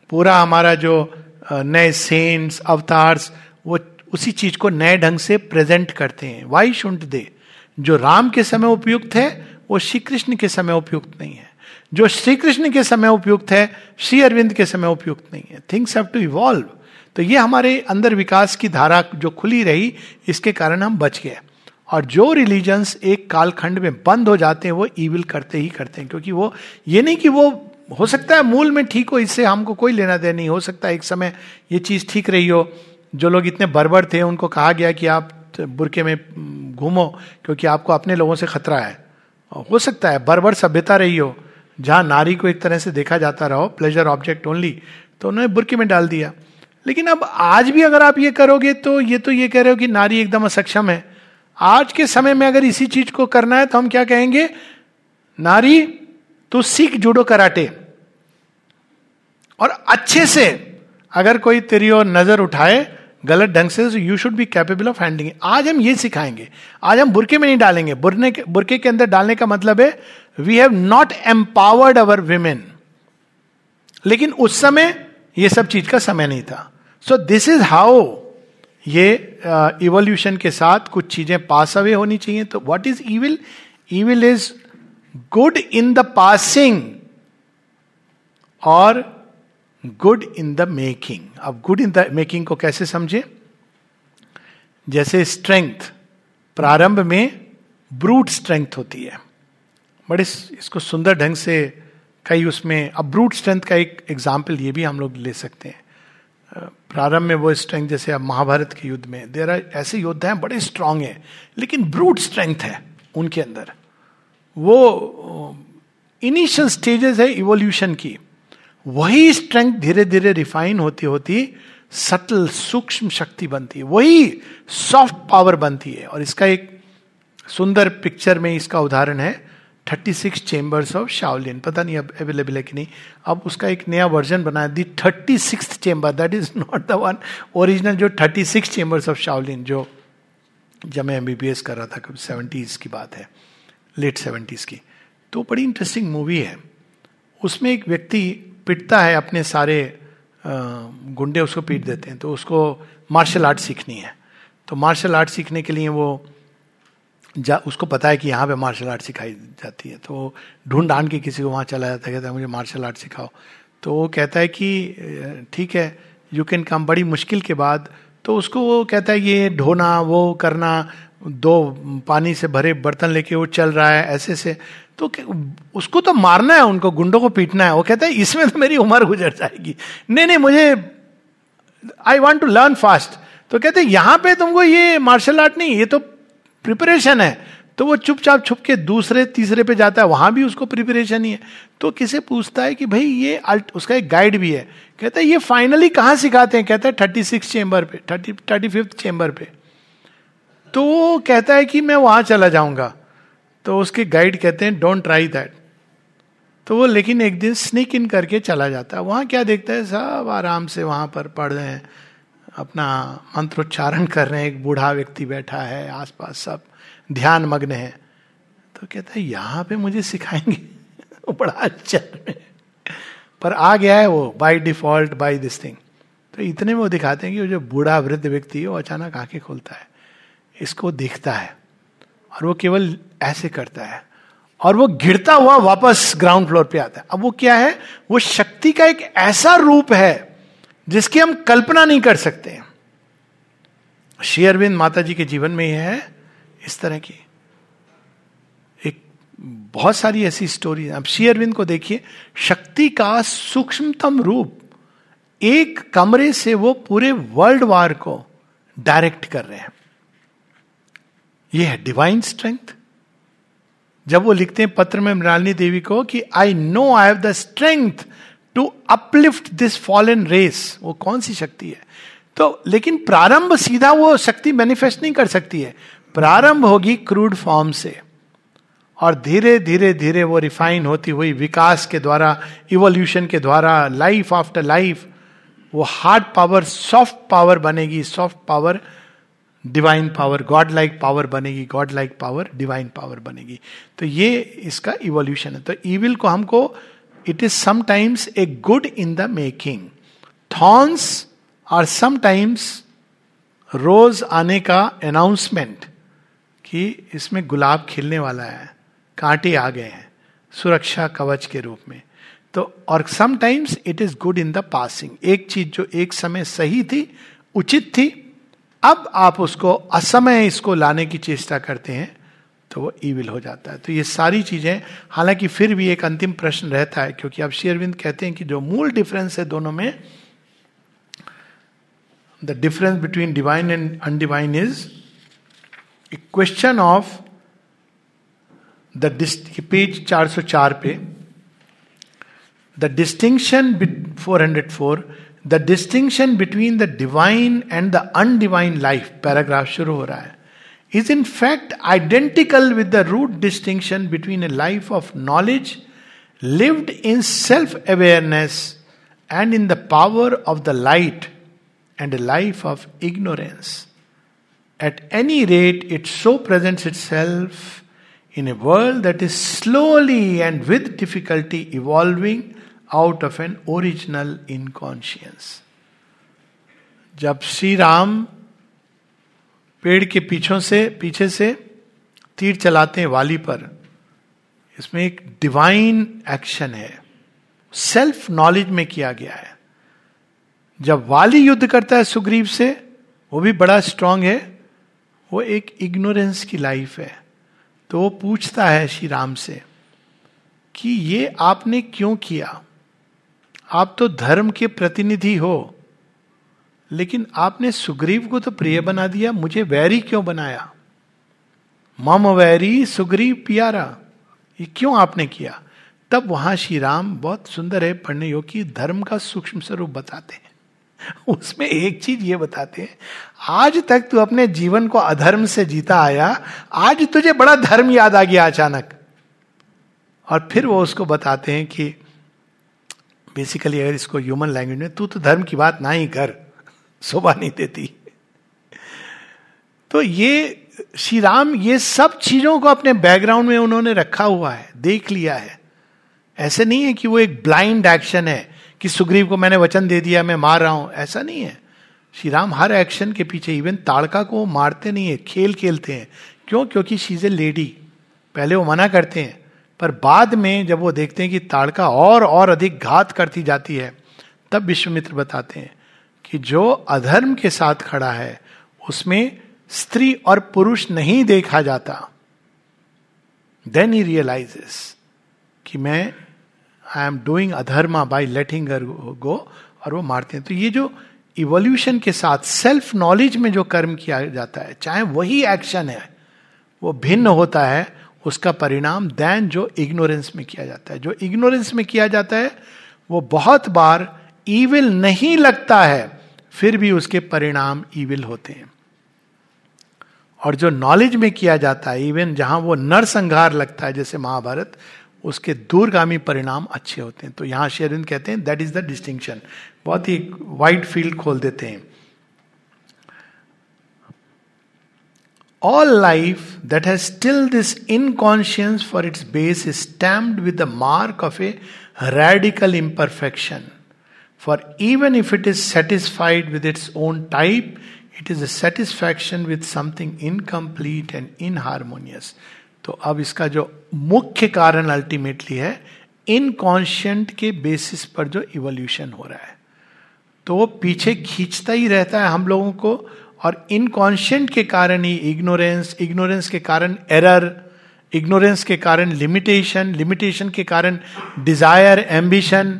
पूरा हमारा जो नए सेंट्स अवतार्स वो उसी चीज़ को नए ढंग से प्रेजेंट करते हैं। वाई शुंट दे जो राम के समय उपयुक्त है, वो श्री कृष्ण के समय उपयुक्त नहीं है। जो श्री कृष्ण के समय उपयुक्त है, श्री अरविंद के समय उपयुक्त नहीं है। थिंग्स हैव टू इवॉल्व तो ये हमारे अंदर विकास की धारा जो खुली रही, इसके कारण हम बच गए। और जो रिलीजन्स एक कालखंड में बंद हो जाते हैं, वो ईविल करते ही करते हैं, क्योंकि वो, ये नहीं कि वो हो सकता है मूल में ठीक हो, इससे हमको कोई लेना देना नहीं, हो सकता एक समय ये चीज़ ठीक रही हो। जो लोग इतने बर्बर थे, उनको कहा गया कि आप बुरके में घूमो, क्योंकि आपको अपने लोगों से खतरा है। हो सकता है बर्बर सभ्यता रही हो, जहाँ नारी को एक तरह से देखा जाता रहो प्लेजर ऑब्जेक्ट ओनली तो उन्होंने बुरके में डाल दिया। लेकिन अब आज भी अगर आप ये करोगे तो ये तो ये कह रहे हो कि नारी एकदम असक्षम है। आज के समय में अगर इसी चीज़ को करना है तो हम क्या कहेंगे? नारी तो सीख जुडो कराटे। और अच्छे से अगर कोई तेरी ओर नज़र उठाए, गलत ढंग से you should be capable of handling आज हम ये सिखाएँगे। आज हम बुरके में नहीं डालेंगे। बुरने के बुरके के अंदर डालने का मतलब है we have not empowered our women लेकिन उस समय ये सब चीज़ का समय नहीं था। सो दिस इज़ हाउ ये इवोल्यूशन uh, के साथ कुछ चीज़ें पास अवे होनी चाहिए। तो what is evil evil is good in the passing और गुड इन द मेकिंग अब गुड इन द मेकिंग को कैसे समझे? जैसे स्ट्रेंथ प्रारंभ में ब्रूट स्ट्रेंथ होती है। बड़े इसको सुंदर ढंग से कई उसमें अब ब्रूट स्ट्रेंथ का एक एग्ज़ाम्पल ये भी हम लोग ले सकते हैं। प्रारंभ में वो स्ट्रेंथ जैसे अब महाभारत के युद्ध में देर ऐसे योद्धा हैं बड़े स्ट्रांग हैं, लेकिन ब्रूट स्ट्रेंथ है उनके अंदर। वो इनिशियल स्टेजेस है इवोल्यूशन की। वही स्ट्रेंथ धीरे धीरे रिफाइन होती होती सटल सूक्ष्म शक्ति बनती है, वही सॉफ्ट पावर बनती है। और इसका एक सुंदर पिक्चर में इसका उदाहरण है thirty six chambers of Shaolin पता नहीं अब अवेलेबल है कि नहीं। अब उसका एक नया वर्जन बनाया the thirty six chamber that is not the one original जो thirty six chambers of Shaolin जो जब मैं एमबीबीएस कर रहा था कभी सेवेंटीज की बात है लेट सेवेंटीज की। तो बड़ी इंटरेस्टिंग मूवी है। उसमें एक व्यक्ति पिटता है अपने सारे गुंडे, उसको पीट देते हैं। तो उसको मार्शल आर्ट सीखनी है। तो मार्शल आर्ट सीखने के लिए वो जा, उसको पता है कि यहाँ पे मार्शल आर्ट सिखाई जाती है। तो ढूंढ ढांड के किसी को वहाँ चला जाता है, कहता है, मुझे मार्शल आर्ट सिखाओ। तो वो कहता है कि ठीक है यू कैन कम बड़ी मुश्किल के बाद तो उसको वो कहता है ये ढोना, वो करना, दो पानी से भरे बर्तन लेके वो चल रहा है, ऐसे से। तो उसको तो मारना है, उनको गुंडों को पीटना है। वो कहता है, इसमें तो मेरी उम्र गुजर जाएगी। नहीं नहीं, मुझे I want to learn fast तो कहते यहाँ पे तुमको ये मार्शल आर्ट नहीं, ये तो प्रिपरेशन है तो वो चुपचाप छुप के दूसरे, तीसरे पे जाता है, वहाँ भी उसको प्रिपरेशन ही है। तो किसे पूछता है कि भाई ये अल्ट उसका एक गाइड भी है, कहता है, ये फाइनली कहाँ सिखाते हैं? कहता है, थर्टी सिक्स चेम्बर पे, थर्टी थर्टी फिफ्थ चेम्बर पे। तो वो कहता है कि मैं वहाँ चला जाऊँगा। तो उसके गाइड कहते हैं डोंट ट्राई दैट तो वो लेकिन एक दिन स्निक इन करके चला जाता है। वहाँ क्या देखता है, सब आराम से वहाँ पर पढ़ रहे हैं। अपना मंत्रोच्चारण कर रहे हैं, एक बूढ़ा व्यक्ति बैठा है, आसपास सब ध्यान मग्न है। तो कहता है, यहाँ पे मुझे सिखाएँगे? वो बड़ा अच्छा पर आ गया है वो by default by this thing तो इतने में वो दिखाते हैं कि वो जो बूढ़ा वृद्ध व्यक्ति है, वो अचानक आँखें खोलता है। इसको देखता है। और वो केवल ऐसे करता है। और वो गिरता हुआ वापस ग्राउंड फ्लोर पे आता है। अब वो क्या है? वो शक्ति का एक ऐसा रूप है जिसकी हम कल्पना नहीं कर सकते। श्री अरविंद माता जी के जीवन में यह है, इस तरह की। एक बहुत सारी ऐसी स्टोरी अब श्री अरविंद को देखिए, शक्ति का सूक्ष्मतम रूप एक कमरे से वो पूरे वर्ल्ड वार को डायरेक्ट कर रहे हैं। ये है डिवाइन स्ट्रेंथ जब वो लिखते हैं पत्र में मृणालिनी देवी को कि I know I have the strength to uplift this fallen race वो कौन सी शक्ति है? तो लेकिन प्रारंभ सीधा वो शक्ति मैनिफेस्ट नहीं कर सकती है। प्रारंभ होगी क्रूड फॉर्म से। और धीरे धीरे धीरे वो रिफाइन होती हुई विकास के द्वारा इवोल्यूशन के द्वारा लाइफ आफ्टर लाइफ वो हार्ड पावर सॉफ्ट पावर बनेगी। Soft power divine power god like power बनेगी। God like power divine power बनेगी। तो ये इसका इवोल्यूशन है। तो ईविल को हमको it is sometimes a good in the making thorns are sometimes rose आने का अनाउंसमेंट कि इसमें गुलाब खिलने वाला है, कांटे आ गए हैं, सुरक्षा कवच के रूप में। तो और sometimes it is good in the passing एक चीज़ जो एक समय सही थी, उचित थी, अब आप उसको, असमय इसको लाने की चेष्टा करते हैं तो वो ईविल हो जाता है। तो ये सारी चीज़ें, हालाँकि फिर भी एक अंतिम प्रश्न रहता है, क्योंकि अब शेयरविंद कहते हैं कि जो मूल डिफरेंस है दोनों में the difference between divine and undivine is a question of the page 404 पे the distinction four hundred four the distinction between the divine and the undivine life paragraph शुरू हो रहा है। is in fact identical with the root distinction between a life of knowledge lived in self awareness and in the power of the light and a life of ignorance. At any rate, it so presents itself in a world that is slowly and with difficulty evolving out of an original inconscience. जब श्री राम पेड़ के पीछों से, पीछे से तीर चलाते हैं वाली पर इसमें एक डिवाइन एक्शन है। सेल्फ नॉलेज में किया गया है। जब वाली युद्ध करता है सुग्रीव से, वो भी बड़ा स्ट्रांग है। वो एक इग्नोरेंस की लाइफ है। तो वो पूछता है श्री राम से कि ये आपने क्यों किया? आप तो धर्म के प्रतिनिधि हो। लेकिन आपने सुग्रीव को तो प्रिय बना दिया, मुझे वैरी क्यों बनाया? मम वैरी सुग्रीव प्यारा। ये क्यों आपने किया? तब वहाँ श्री राम बहुत सुंदर है पढ़ने योग्य धर्म का सूक्ष्म स्वरूप बताते हैं। उसमें एक चीज़ ये बताते हैं, आज तक तू अपने जीवन को अधर्म से जीता आया, आज तुझे बड़ा धर्म याद आ गया अचानक। और फिर वो उसको बताते हैं कि बेसिकली अगर इसको ह्यूमन लैंग्वेज में, तू तो धर्म की बात ना ही कर। शोभा नहीं देती। तो ये, श्री राम ये सब चीज़ों को अपने बैकग्राउंड में उन्होंने रखा हुआ है, देख लिया है। ऐसे नहीं है कि वो एक ब्लाइंड एक्शन है, कि सुग्रीव को मैंने वचन दे दिया, मैं मार रहा हूँ। ऐसा नहीं है। श्री राम हर एक्शन के पीछे इवन ताड़का को मारते नहीं है, खेल खेलते हैं। क्यों? क्योंकि शीज ए लेडी पहले वो मना करते हैं, पर बाद में जब वो देखते हैं कि ताड़का और और अधिक घात करती जाती है, तब विश्वमित्र बताते हैं। कि जो अधर्म के साथ खड़ा है, उसमें स्त्री और पुरुष नहीं देखा जाता। देन ही रियलाइजेस कि मैं I am doing adharma by letting go और वो मारते हैं। तो ये जो इवोल्यूशन के साथ सेल्फ नॉलेज में जो कर्म किया जाता है, चाहे वही एक्शन है, वो भिन्न होता है, उसका परिणाम देन जो इग्नोरेंस में किया जाता है। जो इग्नोरेंस में किया जाता है, वो बहुत बार ईविल नहीं लगता है। फिर भी उसके परिणाम ईविल होते हैं। और जो नॉलेज में किया जाता है इवन जहाँ वो नरसंहार लगता है, जैसे महाभारत, उसके दूरगामी परिणाम अच्छे होते हैं। तो यहाँ शेरविंद कहते हैं दैट इज़ द डिस्टिंक्शन बहुत ही वाइड फ़ील्ड खोल देते हैं। All life that has still this inconscience for its base is stamped with the mark of a radical imperfection For even if it is satisfied with its own type, is a satisfaction with something incomplete and inharmonious. तो अब इसका जो मुख्य कारण ultimately है inconscient के basis पर जो इवोल्यूशन हो रहा है तो वो पीछे खींचता ही रहता है हम लोगों को और इनकॉन्शियंट के कारण ही इग्नोरेंस इग्नोरेंस के कारण एरर इग्नोरेंस के कारण लिमिटेशन लिमिटेशन के कारण डिज़ायर एम्बिशन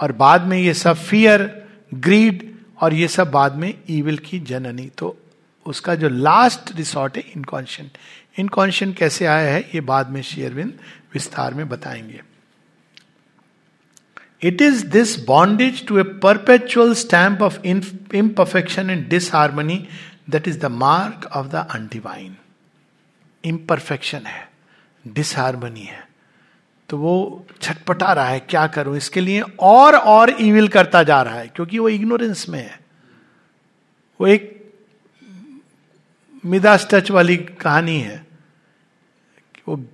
और बाद में ये सब फियर ग्रीड और ये सब बाद में ईविल की जननी। तो उसका जो लास्ट रिसोर्ट है इनकॉन्शियंट इनकॉन्शियंट कैसे आया है? ये बाद में शेयरविंद विस्तार में बताएँगे। It is this bondage to a perpetual stamp of imperfection and disharmony that is the mark of the undivine imperfection है डिसहार्मनी है। तो वो छटपटा रहा है, क्या करूँ? इसके लिए और और ईविल करता जा रहा है, क्योंकि वो इग्नोरेंस में है। वो एक मिदास टच वाली कहानी है। वो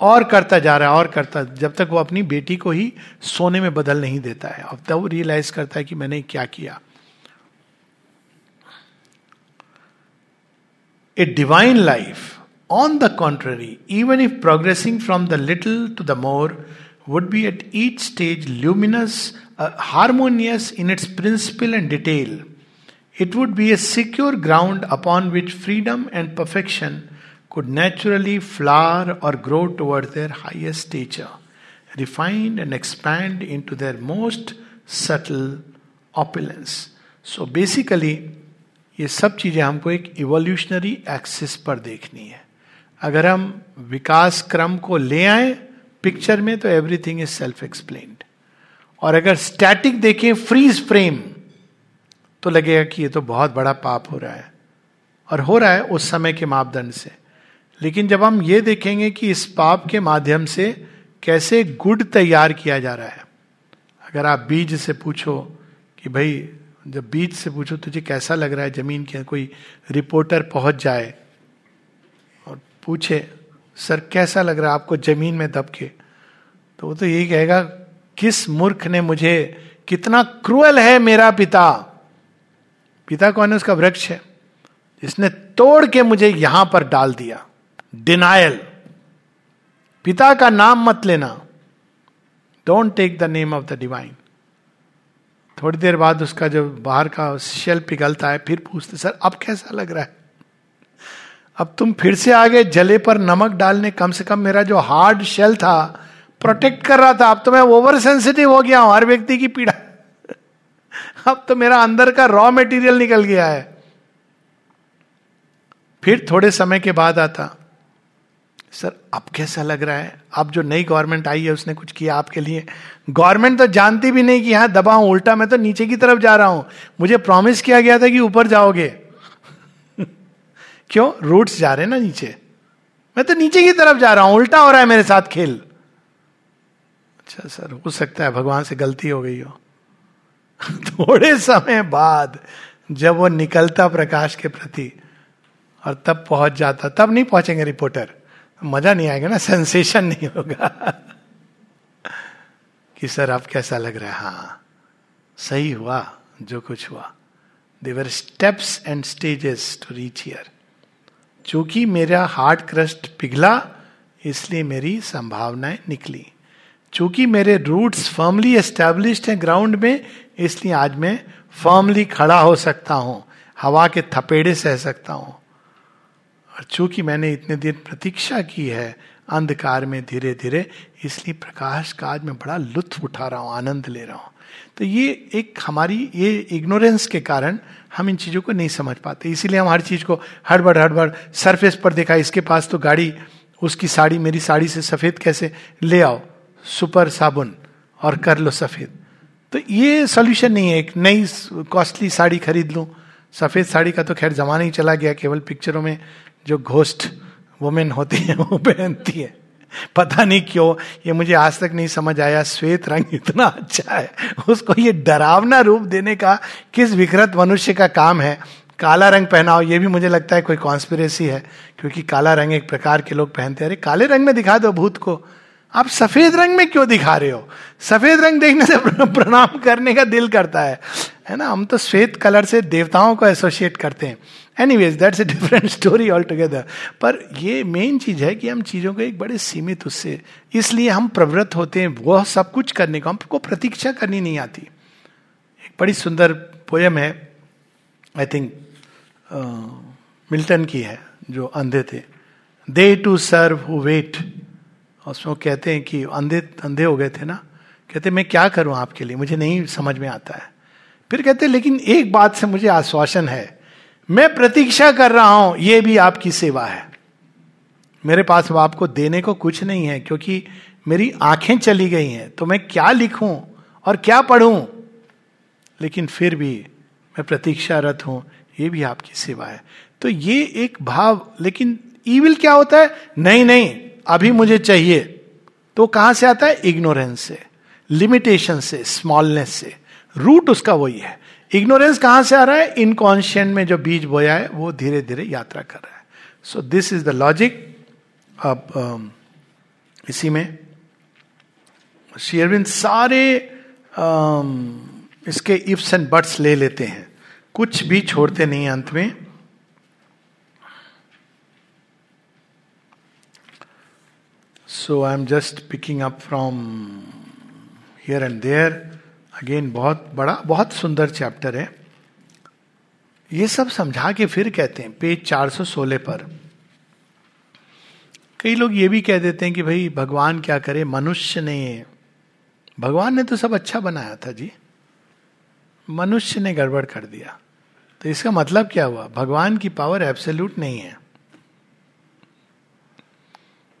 और करता जा रहा है, और करता, जब तक वो अपनी बेटी को ही सोने में बदल नहीं देता है। अब तब वो रियलाइज़ करता है कि मैंने क्या किया। A divine life On the contrary even if progressing from the little to the more would be at each stage luminous harmonious in its principle and detail it would be a secure ground upon which freedom and perfection could naturally flower or grow towards their highest stature, refined and expand into their most subtle opulence. So basically, ये सब चीजें हमको एक evolutionary axis पर देखनी है अगर हम विकास क्रम को ले आए पिक्चर में तो एवरीथिंग इज़ सेल्फ एक्सप्लेन्ड और अगर स्टैटिक देखें फ्रीज फ्रेम तो लगेगा कि ये तो बहुत बड़ा पाप हो रहा है। और हो रहा है उस समय के मापदंड से। लेकिन जब हम ये देखेंगे कि इस पाप के माध्यम से कैसे गुड तैयार किया जा रहा है, अगर आप बीज से पूछो कि भाई, जब बीज से पूछो, तुझे कैसा लग रहा है? ज़मीन के कोई रिपोर्टर पहुँच जाए पूछे, सर, कैसा लग रहा आपको ज़मीन में दबके? तो वो तो यही कहेगा, किस मूर्ख ने मुझे कितना क्रूअल है मेरा पिता? पिता कौन है? उसका वृक्ष है, जिसने तोड़ के मुझे यहाँ पर डाल दिया। डिनायल पिता का नाम मत लेना। Don't take the name of the divine थोड़ी देर बाद उसका जो बाहर का शेल पिघलता है फिर पूछते, सर, अब कैसा लग रहा है? अब तुम फिर से आगे जले पर नमक डालने कम से कम मेरा जो हार्ड शेल था प्रोटेक्ट कर रहा था। अब तो मैं ओवर सेंसिटिव हो गया हूँ, हर व्यक्ति की पीड़ा। अब तो मेरा अंदर का रॉ मटेरियल निकल गया है। फिर थोड़े समय के बाद आता, सर, अब कैसा लग रहा है? अब जो नई गवर्नमेंट आई है, उसने कुछ किया आपके लिए? गवर्नमेंट तो जानती भी नहीं कि यहाँ दबा हूँ उल्टा, मैं तो नीचे की तरफ़ जा रहा हूँ। मुझे प्रॉमिस किया गया था कि ऊपर जाओगे। क्यों? रूट्स जा रहे हैं ना नीचे। मैं तो नीचे की तरफ़ जा रहा हूँ, उल्टा हो रहा है मेरे साथ खेल। अच्छा सर, हो सकता है भगवान से गलती हो गई हो। थोड़े समय बाद, जब वो निकलता प्रकाश के प्रति, और तब पहुँच जाता, तब नहीं पहुँचेंगे रिपोर्टर। मज़ा नहीं आएगा ना, सेंसेशन नहीं होगा। कि सर, अब कैसा लग रहा है? हाँ सही हुआ, जो कुछ हुआ। Their steps and stages to reach here चूँकि मेरा हार्ट क्रस्ट पिघला, इसलिए मेरी संभावनाएँ निकली। चूँकि मेरे रूट्स फर्मली एस्टेब्लिश्ड हैं ग्राउंड में, इसलिए आज मैं फर्मली खड़ा हो सकता हूँ, हवा के थपेड़े सह सकता हूँ। और चूँकि मैंने इतने दिन प्रतीक्षा की है अंधकार में धीरे धीरे इसलिए प्रकाश का आज मैं बड़ा लुत्फ उठा रहा हूँ, आनंद ले रहा हूँ। तो ये एक हमारी, ये इग्नोरेंस के कारण हम इन चीज़ों को नहीं समझ पाते। इसीलिए हम हर चीज़ को हड़बड़ हड़बड़ सरफेस पर देखा, इसके पास तो गाड़ी, उसकी साड़ी, मेरी साड़ी से सफ़ेद कैसे? ले आओ, सुपर साबुन और कर लो सफ़ेद। तो ये सोल्यूशन नहीं है, एक नई कॉस्टली साड़ी खरीद लूँ। सफ़ेद साड़ी का तो खैर जमाना ही चला गया, केवल पिक्चरों में जो घोस्ट वुमेन होती है, वो पहनती है। पता नहीं क्यों, ये मुझे आज तक नहीं समझ आया, श्वेत रंग इतना अच्छा है। उसको ये डरावना रूप देने का किस विकृत मनुष्य का काम है? काला रंग पहनाओ, ये भी मुझे लगता है कोई कॉन्स्पिरेसी है, क्योंकि काला रंग एक प्रकार के लोग पहनते हैं। अरे, काले रंग में दिखा दो भूत को। आप सफ़ेद रंग में क्यों दिखा रहे हो? सफ़ेद रंग देखने से प्रणाम करने का दिल करता है। है ना? हम तो श्वेत कलर से देवताओं को एसोसिएट करते हैं। Anyways that's a different story altogether पर ये मेन चीज़ है कि हम चीज़ों को एक बड़े सीमित उससे, इसलिए हम प्रवृत्त होते हैं, वह सब कुछ करने को, हमको प्रतीक्षा करनी नहीं आती। एक बड़ी सुंदर पोयम है आई थिंक मिल्टन की है, जो अंधे थे। They too serve who wait. उसमें कहते हैं कि अंधे अंधे हो गए थे ना? कहते मैं क्या करूँ आपके लिए? मुझे नहीं समझ में आता है। फिर कहते लेकिन एक बात से मुझे आश्वासन है मैं प्रतीक्षा कर रहा हूँ यह भी आपकी सेवा है। मेरे पास आपको देने को कुछ नहीं है, क्योंकि मेरी आँखें चली गई हैं तो मैं क्या लिखूं और क्या पढ़ूं? लेकिन फिर भी मैं प्रतीक्षारत हूँ, ये भी आपकी सेवा है। तो ये एक भाव, लेकिन ईविल क्या होता है? नहीं नहीं, अभी मुझे चाहिए। तो कहाँ से आता है? इग्नोरेंस से लिमिटेशन से स्मॉलनेस से। रूट उसका वही है। इग्नोरेंस कहाँ से आ रहा है? इनकॉन्शियंट में जो बीज बोया है, वो धीरे धीरे यात्रा कर रहा है। So this is the logic अब इसी में। शेयरविंद सारे इसके इफ्स एंड बट्स ले लेते हैं। कुछ भी छोड़ते नहीं अंत में। So I am just picking up from here and there again बहुत बड़ा, बहुत सुंदर चैप्टर है। ये सब समझा के फिर कहते हैं, पेज 416 पर। कई लोग ये भी कह देते हैं कि भाई, भगवान क्या करे? मनुष्य ने, भगवान ने तो सब अच्छा बनाया था जी। मनुष्य ने गड़बड़ कर दिया। तो इसका मतलब क्या हुआ? भगवान की पावर एब्सोल्यूट नहीं है।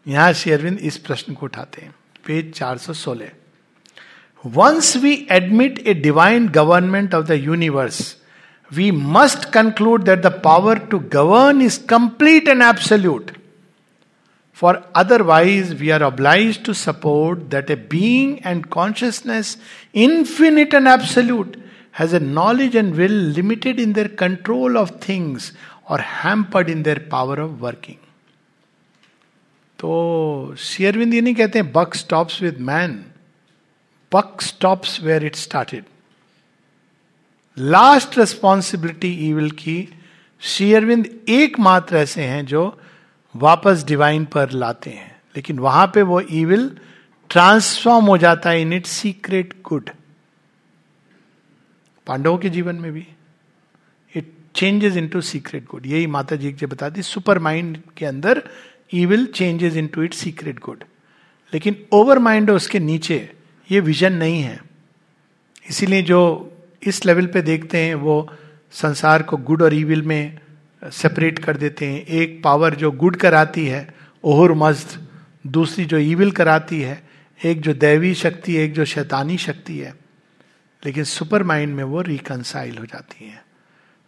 यहाँ श्री अरविंद इस प्रश्न को उठाते हैं, page 416 Once we admit a divine government of the universe we must conclude that the power to govern is complete and absolute For otherwise, we are obliged to support that a being and consciousness, infinite and absolute, has a knowledge and will limited in their control of things or hampered in their power of working. तो शेयरविंद ये नहीं कहते हैं buck stops with man Buck stops where it started last responsibility evil की शेयरविंद एकमात्र ऐसे हैं जो वापस डिवाइन पर लाते हैं। लेकिन वहाँ पे वो ईविल ट्रांसफॉर्म हो जाता है इन इट सीक्रेट गुड पांडवों के जीवन में भी। It changes into secret good यही माता जी जी बताती सुपर माइंड के अंदर evil changes into it secret good लेकिन ओवर माइंड उसके नीचे। ये विजन नहीं है। इसीलिए जो इस लेवल पे देखते हैं, वो संसार को गुड और ईविल में सेपरेट कर देते हैं। एक पावर जो गुड कराती है, ओहर मस्त, दूसरी जो ईविल कराती है, एक जो दैवी शक्ति, एक जो शैतानी शक्ति है। लेकिन सुपर माइंड में वो रिकनसाइल हो जाती है।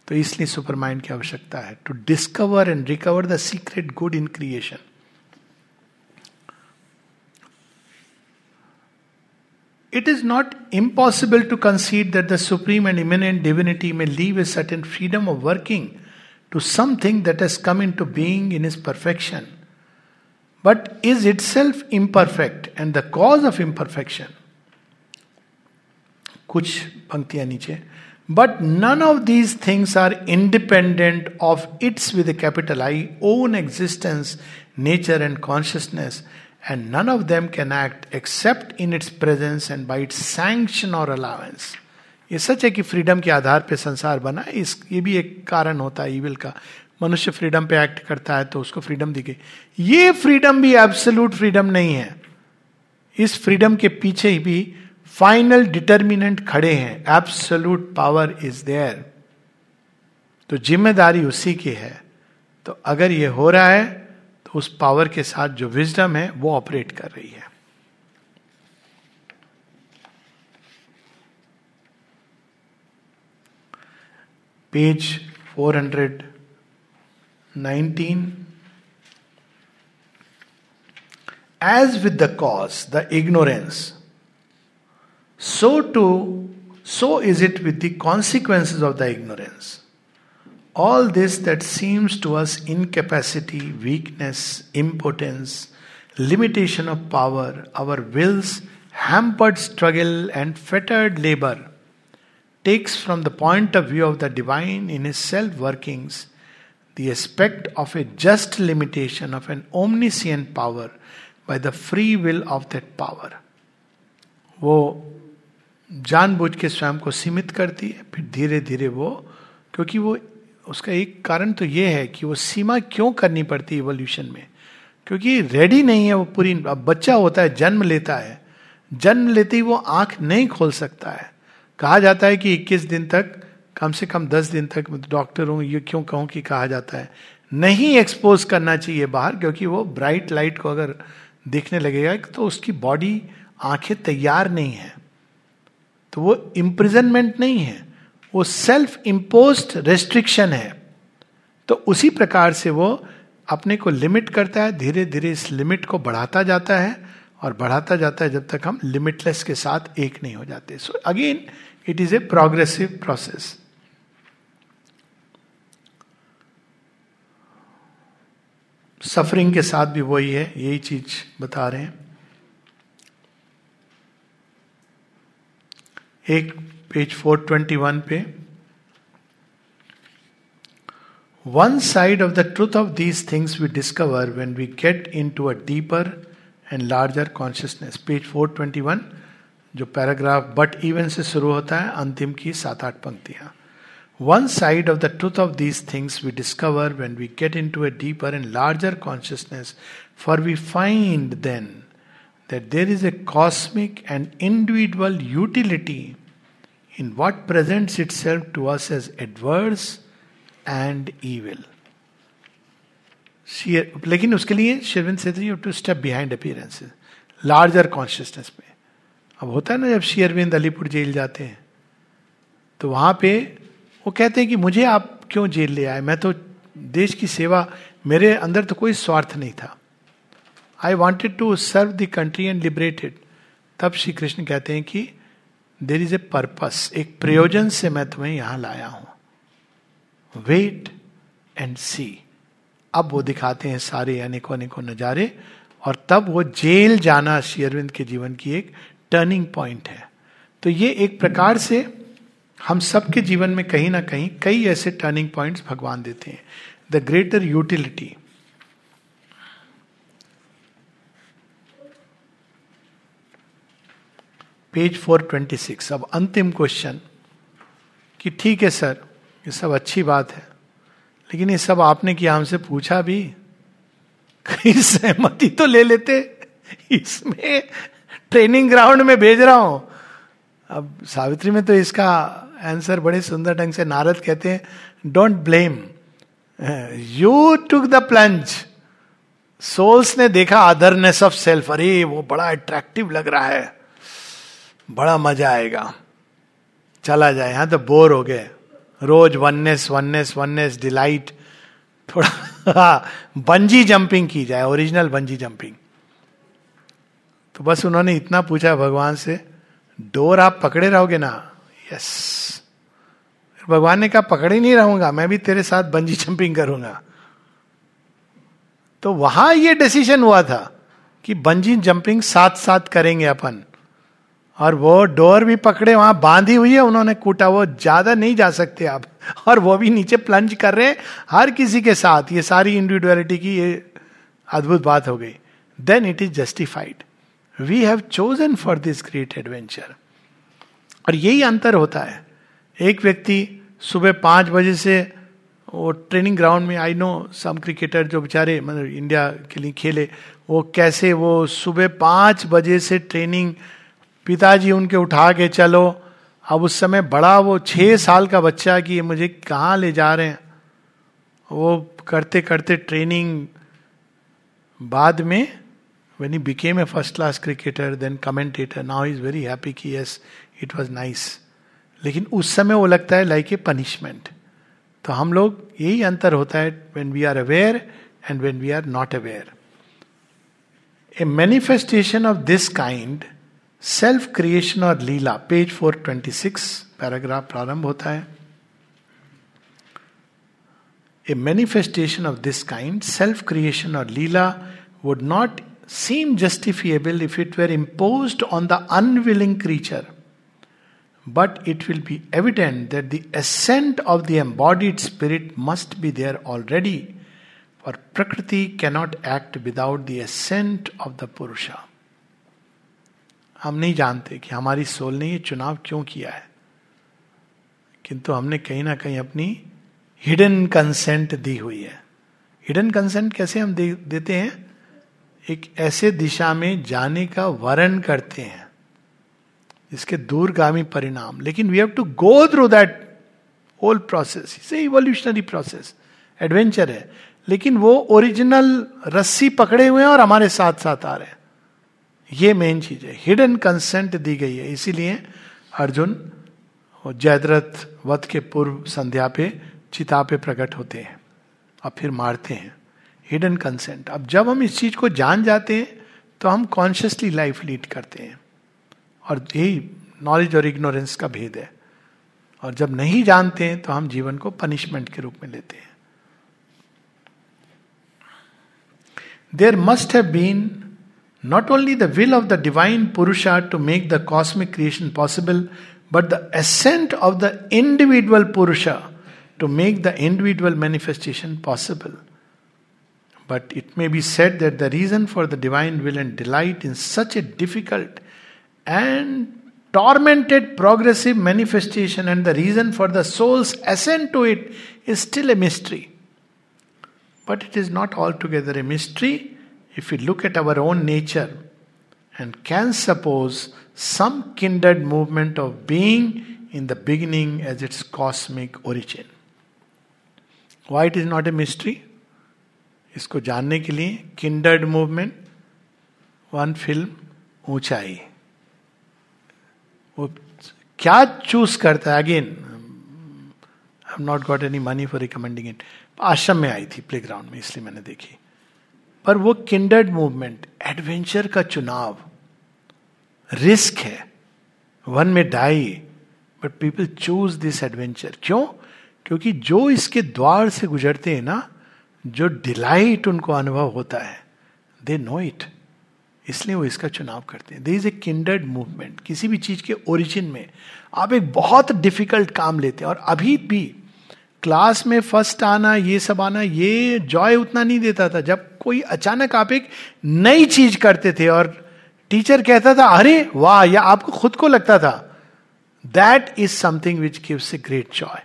तो इसलिए सुपर माइंड की आवश्यकता है। To discover and recover the secret good in creation It is not impossible to concede that the supreme and immanent divinity may leave a certain freedom of working to something that has come into being in its perfection, but is itself imperfect and the cause of imperfection. कुछ पंक्तियां नीचे but none of these things are independent of its with a capital I own existence, nature, and consciousness, And none of them can act except in its presence and by its sanction or allowance. ये सच है कि freedom के आधार पे संसार बना, इस, ये भी एक कारण होता है ईविल का। मनुष्य फ्रीडम पे एक्ट करता है तो उसको फ्रीडम दिखे। ये फ्रीडम भी एब्सोल्यूट फ्रीडम नहीं है। इस फ्रीडम के पीछे ही भी फाइनल डिटर्मिनेंट खड़े हैं। एब्सोल्यूट पावर इज़ देयर तो ज़िम्मेदारी उसी की है। तो अगर ये हो रहा है उस पावर के साथ जो विजडम है, वो ऑपरेट कर रही है। Page 419 as with the cause the ignorance so too so is it with the consequences of the ignorance all this that seems to us incapacity weakness impotence limitation of power our wills hampered struggle and fettered labor takes from the point of view of the divine in his self workings the aspect of a just limitation of an omniscient power by the free will of that power. वो जानबूझ के स्वयं को सीमित करती है फिर धीरे धीरे वो क्योंकि वो उसका एक कारण तो ये है कि वो सीमा क्यों करनी पड़ती है इवोल्यूशन में? क्योंकि रेडी नहीं है वो पूरी, अब बच्चा होता है, जन्म लेता है। जन्म लेते ही वो आँख नहीं खोल सकता है। कहा जाता है कि 21 दिन तक, कम से कम 10 दिन तक डॉक्टर हूँ, ये क्यों कहूँ कि कहा जाता है। नहीं एक्सपोज करना चाहिए बाहर, क्योंकि वो ब्राइट लाइट को अगर देखने लगेगा तो उसकी बॉडी आँखें तैयार नहीं है। तो वो इम्प्रिजनमेंट नहीं है। वो सेल्फ इम्पोज रेस्ट्रिक्शन है। तो उसी प्रकार से वो अपने को लिमिट करता है धीरे धीरे इस लिमिट को बढ़ाता जाता है और बढ़ाता जाता है जब तक हम लिमिटलेस के साथ एक नहीं हो जाते। So again it is a progressive process suffering के साथ भी वही है, यही चीज़ बता रहे हैं। एक पेज 421 पे one side of the truth of these things we discover when we get into a deeper and larger consciousness page 421 जो पैराग्राफ बट इवन से शुरू होता है, अंतिम की सात आठ पंक्तियाँ। One side of the truth of these things we discover when we get into a deeper and larger consciousness for we find then that there is a cosmic and individual utility in what presents itself to us as adverse and evil. लेकिन उसके लिए शेरविन से you to step behind appearances larger consciousness में अब होता है ना, जब शेयरविंद अलीपुर जेल जाते हैं तो वहाँ पे वो कहते हैं कि मुझे आप क्यों जेल ले आए? मैं तो देश की सेवा, मेरे अंदर तो कोई स्वार्थ नहीं था। I wanted to serve the country and liberated तब श्री कृष्ण कहते हैं कि देर इज़ ए पर्पस एक प्रयोजन से मैं तुम्हें यहाँ लाया हूँ। वेट एंड सी अब वो दिखाते हैं सारे अनेकों अनेकों नजारे, और तब वो जेल जाना श्री अरविंद के जीवन की एक टर्निंग पॉइंट है। तो ये एक प्रकार से हम सबके जीवन में कहीं ना कहीं कई ऐसे टर्निंग पॉइंट्स भगवान देते हैं। द ग्रेटर यूटिलिटी पेज 426 अब अंतिम क्वेश्चन कि ठीक है सर, ये सब अच्छी बात है, लेकिन ये सब आपने किया, हमसे पूछा भी। कहीं सहमति तो ले लेते, इसमें ट्रेनिंग ग्राउंड में भेज रहा हूँ। अब सावित्री में तो इसका आंसर बड़े सुंदर ढंग से नारद कहते हैं don't blame you took the plunge souls ने देखा अदरनेस ऑफ़ सेल्फ अरे, वो बड़ा अट्रैक्टिव लग रहा है। बड़ा मज़ा आएगा। चला जाए। यहाँ तो बोर हो गए। रोज वननेस वननेस वननेस डिलाइट थोड़ा बंजी जंपिंग की जाए ओरिजिनल बंजी जंपिंग तो बस उन्होंने इतना पूछा भगवान से, डोर आप पकड़े रहोगे ना? यस भगवान ने कहा, पकड़े नहीं रहूँगा, मैं भी तेरे साथ बंजी जंपिंग करूँगा। तो वहाँ ये डिसीज़न हुआ था कि बंजी जंपिंग साथ साथ करेंगे अपन। और वो डोर भी पकड़े, वहाँ बांधी हुई है, उन्होंने कूटा, वो ज़्यादा नहीं जा सकते आप। और वो भी नीचे प्लंज कर रहे हर किसी के साथ, ये सारी इंडिविजुअलिटी की ये अद्भुत बात हो गई। Then it is justified we have chosen for this great adventure और यही अंतर होता है। एक व्यक्ति सुबह पाँच बजे से, वो ट्रेनिंग ग्राउंड में आई नो सम क्रिकेटर जो बेचारे मतलब इंडिया के लिए खेले, वो कैसे वो सुबह पाँच बजे से ट्रेनिंग पिताजी उनके उठा के चलो। अब उस समय बड़ा वो छह साल का बच्चा कि मुझे कहाँ ले जा रहे हैं? वो करते करते ट्रेनिंग बाद में when he became a first class cricketer then commentator now is very happy कि यस इट वॉज़ नाइस लेकिन उस समय वो लगता है लाइक ए पनिशमेंट तो हम लोग यही अंतर होता है when we are aware and when we are not aware a manifestation of this kind self creation और लीला पेज 426 पैराग्राफ प्रारंभ होता है। A manifestation of this kind self creation और lila would not seem justifiable if it were imposed on the unwilling creature but it will be evident that the ascent of the embodied spirit must be there already और Prakriti cannot act without the ascent of the Purusha हम नहीं जानते कि हमारी soul ने ये चुनाव क्यों किया है। किंतु हमने कहीं ना कहीं अपनी हिडन कंसेंट दी हुई है। हिडन कंसेंट कैसे हम दे, देते हैं? एक ऐसे दिशा में जाने का वर्ण करते हैं इसके दूरगामी परिणाम। लेकिन we have to go through that whole process इसे इवोल्यूशनरी प्रोसेस एडवेंचर है। लेकिन वो ओरिजिनल रस्सी पकड़े हुए हैं और हमारे साथ साथ आ रहे हैं। ये मेन चीज़ है। हिडन कंसेंट दी गई है। इसीलिए अर्जुन और जयद्रथ वध के पूर्व संध्या पे, चिता पे प्रकट होते हैं और फिर मारते हैं। हिडन कंसेंट अब जब हम इस चीज़ को जान जाते हैं तो हम कॉन्शियसली लाइफ लीड करते हैं। और यही नॉलेज और इग्नोरेंस का भेद है। और जब नहीं जानते हैं तो हम जीवन को पनिशमेंट के रूप में लेते हैं। There must have been not only the will of the divine Purusha to make the cosmic creation possible, but the ascent of the individual Purusha to make the individual manifestation possible. But it may be said that the reason for the divine will and delight in such a difficult and tormented progressive manifestation and the reason for the soul's ascent to it is still a mystery. But it is not altogether a mystery if we look at our own nature and can suppose some kindred movement of being in the beginning as its cosmic origin. Why it is not a mystery? इसको जानने के लिए kindred movement one film ऊंचाई वो क्या choose करता है again I not got any money for recommending it आश्रम में आई थी प्ले ग्राउंड में इसलिए मैंने देखी पर वो किंडर्ड मूवमेंट एडवेंचर का चुनाव रिस्क है। वन में die but people choose this adventure क्यों? क्योंकि जो इसके द्वार से गुजरते हैं ना, जो डिलाइट उनको अनुभव होता है दे नो इट इसलिए वो इसका चुनाव करते हैं। There is a kindred movement किसी भी चीज़ के ओरिजिन में। आप एक बहुत डिफ़िकल्ट काम लेते हैं और अभी भी क्लास में फ़र्स्ट आना, ये सब आना, ये जॉय उतना नहीं देता था। जब कोई अचानक आप एक नई चीज़ करते थे और टीचर कहता था, अरे वाह, या आपको खुद को लगता था. That is something which gives a great joy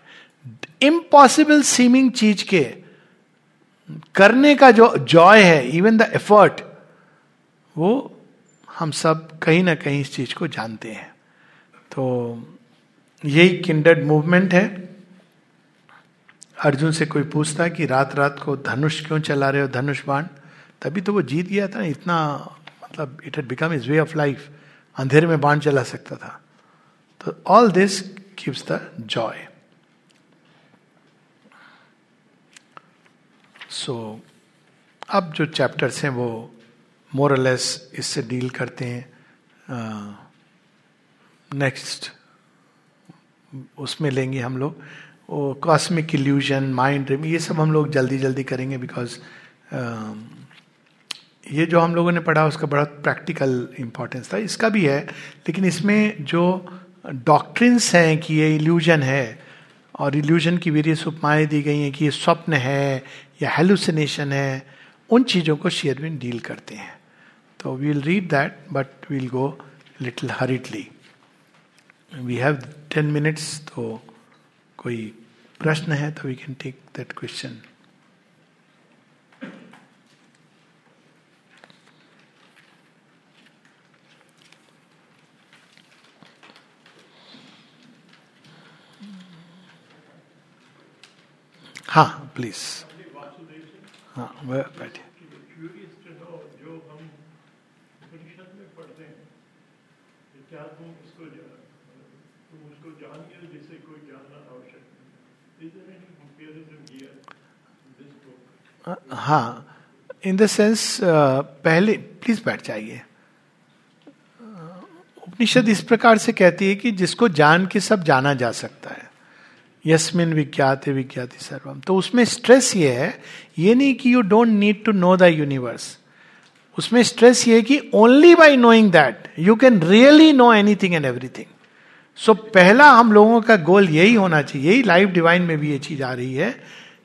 impossible seeming चीज़ के करने का जो जॉय है इवन द एफर्ट वो हम सब कहीं ना कहीं इस चीज़ को जानते हैं। तो यही किंडर्ड मूवमेंट है। अर्जुन से कोई पूछता कि रात रात को धनुष क्यों चला रहे हो धनुष बाण? तभी तो वो जीत गया था इतना मतलब it had become is way of life अंधेरे में बाण चला सकता था। तो all this gives the joy so अब जो चैप्टर्स हैं वो मोरलेस इससे डील करते हैं। नेक्स्ट uh, उसमें लेंगे हम लोग। वो कॉस्मिक इल्यूजन माइंड ड्रीम ये सब हम लोग जल्दी जल्दी करेंगे बिकॉज़ ये जो हम लोगों ने पढ़ा उसका बड़ा प्रैक्टिकल इंपॉर्टेंस था। इसका भी है, लेकिन इसमें जो डॉक्ट्रिन्स हैं कि ये इल्यूजन है, और इल्यूजन की वेरियस उपमाएँ दी गई हैं कि ये स्वप्न है, या हेलुसिनेशन है, उन चीज़ों को शेयरविन डील करते हैं। तो will read that but we'll go little hurriedly we have ten minutes तो कोई प्रश्न है तो we can take that question हाँ प्लीज़ हाँ बैठे जो हम उपनिषद में पढ़ते हैं क्या तुम इसको तुम उसको जान गए जिसे कोई जानना आवश्यक हाँ इन द सेंस पहले प्लीज़ बैठ जाइए। उपनिषद इस प्रकार से कहती है कि जिसको जान के सब जाना जा सकता है। यस्मिन विज्ञात, विज्ञाति सर्वम। तो उसमें स्ट्रेस ये है, ये नहीं कि you don't need to know the universe उसमें स्ट्रेस ये है कि only by knowing that you can really know anything and everything so पहला हम लोगों का गोल यही होना चाहिए, यही लाइफ डिवाइन में भी ये चीज़ आ रही है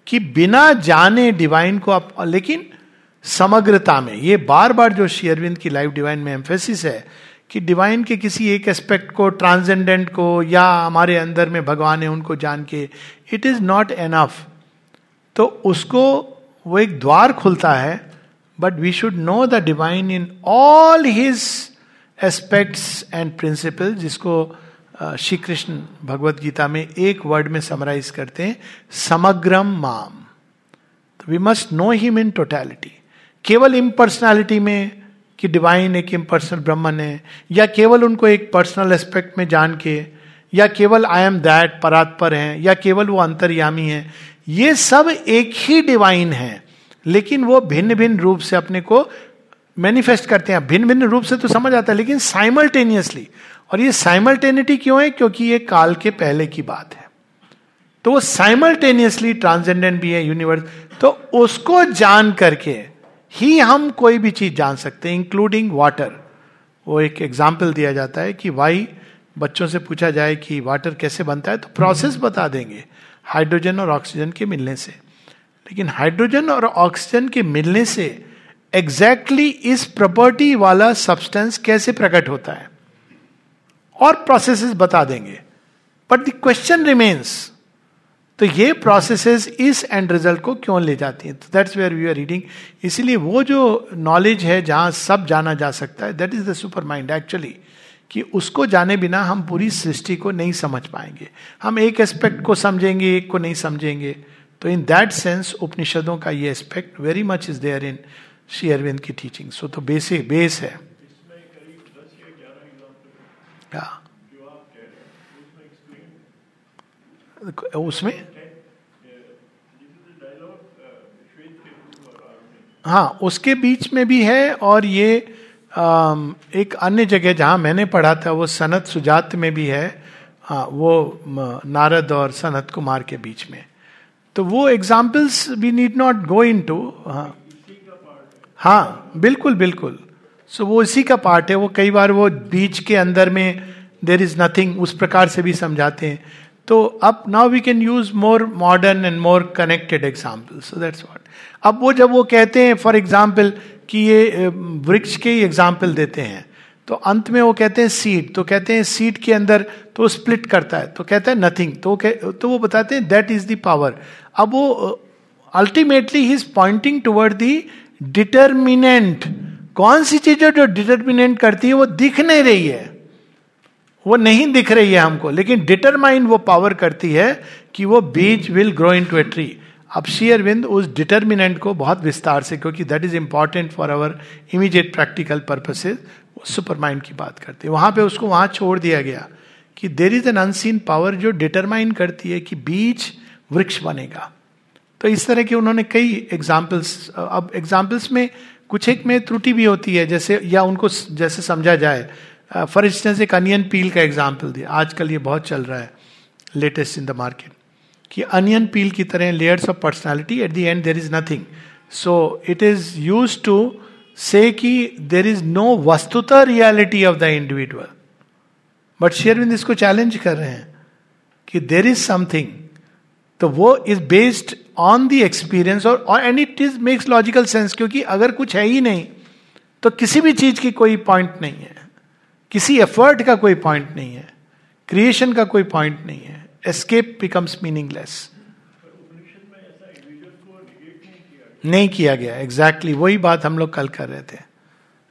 कि बिना जाने डिवाइन को आप, लेकिन समग्रता में, ये बार बार जो शेयरविंद की लाइफ डिवाइन में एम्फेसिस है कि डिवाइन के किसी एक एस्पेक्ट को ट्रांसेंडेंट को, या हमारे अंदर में भगवान है, उनको जान के इट इज़ नॉट एनफ तो उसको, वो एक द्वार खुलता है but we should know the divine in all his aspects and principle जिसको श्री कृष्ण भगवत गीता में एक वर्ड में समराइज करते हैं, समग्रम माम। तो we must know him in totality केवल इम्पर्सनैलिटी में कि डिवाइन एक इम्पर्सनल ब्रह्मन है, या केवल उनको एक पर्सनल एस्पेक्ट में जान के, या केवल आई एम दैट परात्पर है, या केवल वो अंतर्यामी है, ये सब एक ही डिवाइन है। लेकिन वो भिन्न भिन्न रूप से अपने को मैनिफेस्ट करते हैं। भिन्न भिन्न रूप से तो समझ आता है, लेकिन साइमल्टेनियसली और ये साइमल्टेनिटी क्यों है? क्योंकि ये काल के पहले की बात है। तो वो साइमल्टेनियसली ट्रांसजेंडेंट भी है यूनिवर्स तो उसको जान करके ही हम कोई भी चीज़ जान सकते हैं इंक्लूडिंग वाटर वो एक एग्ज़ाम्पल दिया जाता है कि वाई बच्चों से पूछा जाए कि वाटर कैसे बनता है तो प्रोसेस बता देंगे हाइड्रोजन और ऑक्सीजन के मिलने से। लेकिन हाइड्रोजन और ऑक्सीजन के मिलने से एग्जैक्टली exactly इस प्रॉपर्टी वाला सब्सटेंस कैसे प्रकट होता है? और प्रोसेसेस बता देंगे। बट द क्वेश्चन रिमेन्स तो ये प्रोसेसेस इस एंड रिज़ल्ट को क्यों ले जाती हैं? तो that's where we are reading इसीलिए वो जो नॉलेज है, जहाँ सब जाना जा सकता है that is the supermind actually कि उसको जाने बिना हम पूरी सृष्टि को नहीं समझ पाएँगे। हम एक एस्पेक्ट को समझेंगे, एक को नहीं समझेंगे। तो इन दैट सेंस उपनिषदों का ये aspect very much is there in Shri Aurobindo की टीचिंग सो तो बेसिक बेस है। हाँ। उसमें? हाँ उसके बीच में भी है और ये एक अन्य जगह जहाँ मैंने पढ़ा था, वो सनत सुजात में भी है। हाँ वो नारद और सनत कुमार के बीच में। तो वो examples we need not go into हाँ। हाँ बिल्कुल बिल्कुल। सो so, वो इसी का पार्ट है। वो कई बार वो बीच के अंदर में देर इज़ नथिंग उस प्रकार से भी समझाते हैं। तो अब now we can use more modern and more connected example so that's what अब वो जब वो कहते हैं फॉर एग्ज़ाम्पल कि ये वृक्ष के ही एग्ज़ाम्पल देते हैं। तो अंत में वो कहते हैं सीड तो कहते हैं सीड के अंदर तो स्प्लिट करता है। तो कहता है नथिंग तो तो वो बताते हैं दैट इज़ द पावर अब वो ultimately he is pointing toward the determinant कौन सी चीज़ जो डिटर्मिनेंट करती है, वो दिख नहीं रही है। वो नहीं दिख रही है हमको, लेकिन डिटरमाइन वो पावर करती है कि वो बीज will grow into a tree अब शेयरविंद उस डिटर्मिनेंट को बहुत विस्तार से, क्योंकि that is important for our immediate practical purposes supermind की बात करते हैं। वहाँ पे उसको वहाँ छोड़ दिया गया कि there is an unseen power जो डिटरमाइन करती है कि बीज वृक्ष बनेगा। तो इस तरह के उन्होंने कई एग्जाम्पल्स अब एग्जाम्पल्स में कुछ एक में त्रुटि भी होती है, जैसे, या उनको जैसे समझा जाए। फॉर इंस्टेंस एक अनियन पील का एग्ज़ाम्पल दिया। आजकल ये बहुत चल रहा है लेटेस्ट इन द मार्केट कि अनियन पील की तरह layers of personality at the end there is nothing so it is use to say कि there is no वस्तुता reality of the individual but शेयरविंद इसको चैलेंज कर रहे हैं, कि देर इज़ समथिंग तो वो is based on the experience और and it is makes logical sense क्योंकि अगर कुछ है ही नहीं तो किसी भी चीज़ की कोई पॉइंट नहीं है। किसी एफर्ट का कोई पॉइंट नहीं है। क्रिएशन का कोई पॉइंट नहीं है। एस्केप बिकम्स मीनिंगलेस नहीं किया गया। एग्जैक्टली exactly, वही बात हम लोग कल कर रहे थे।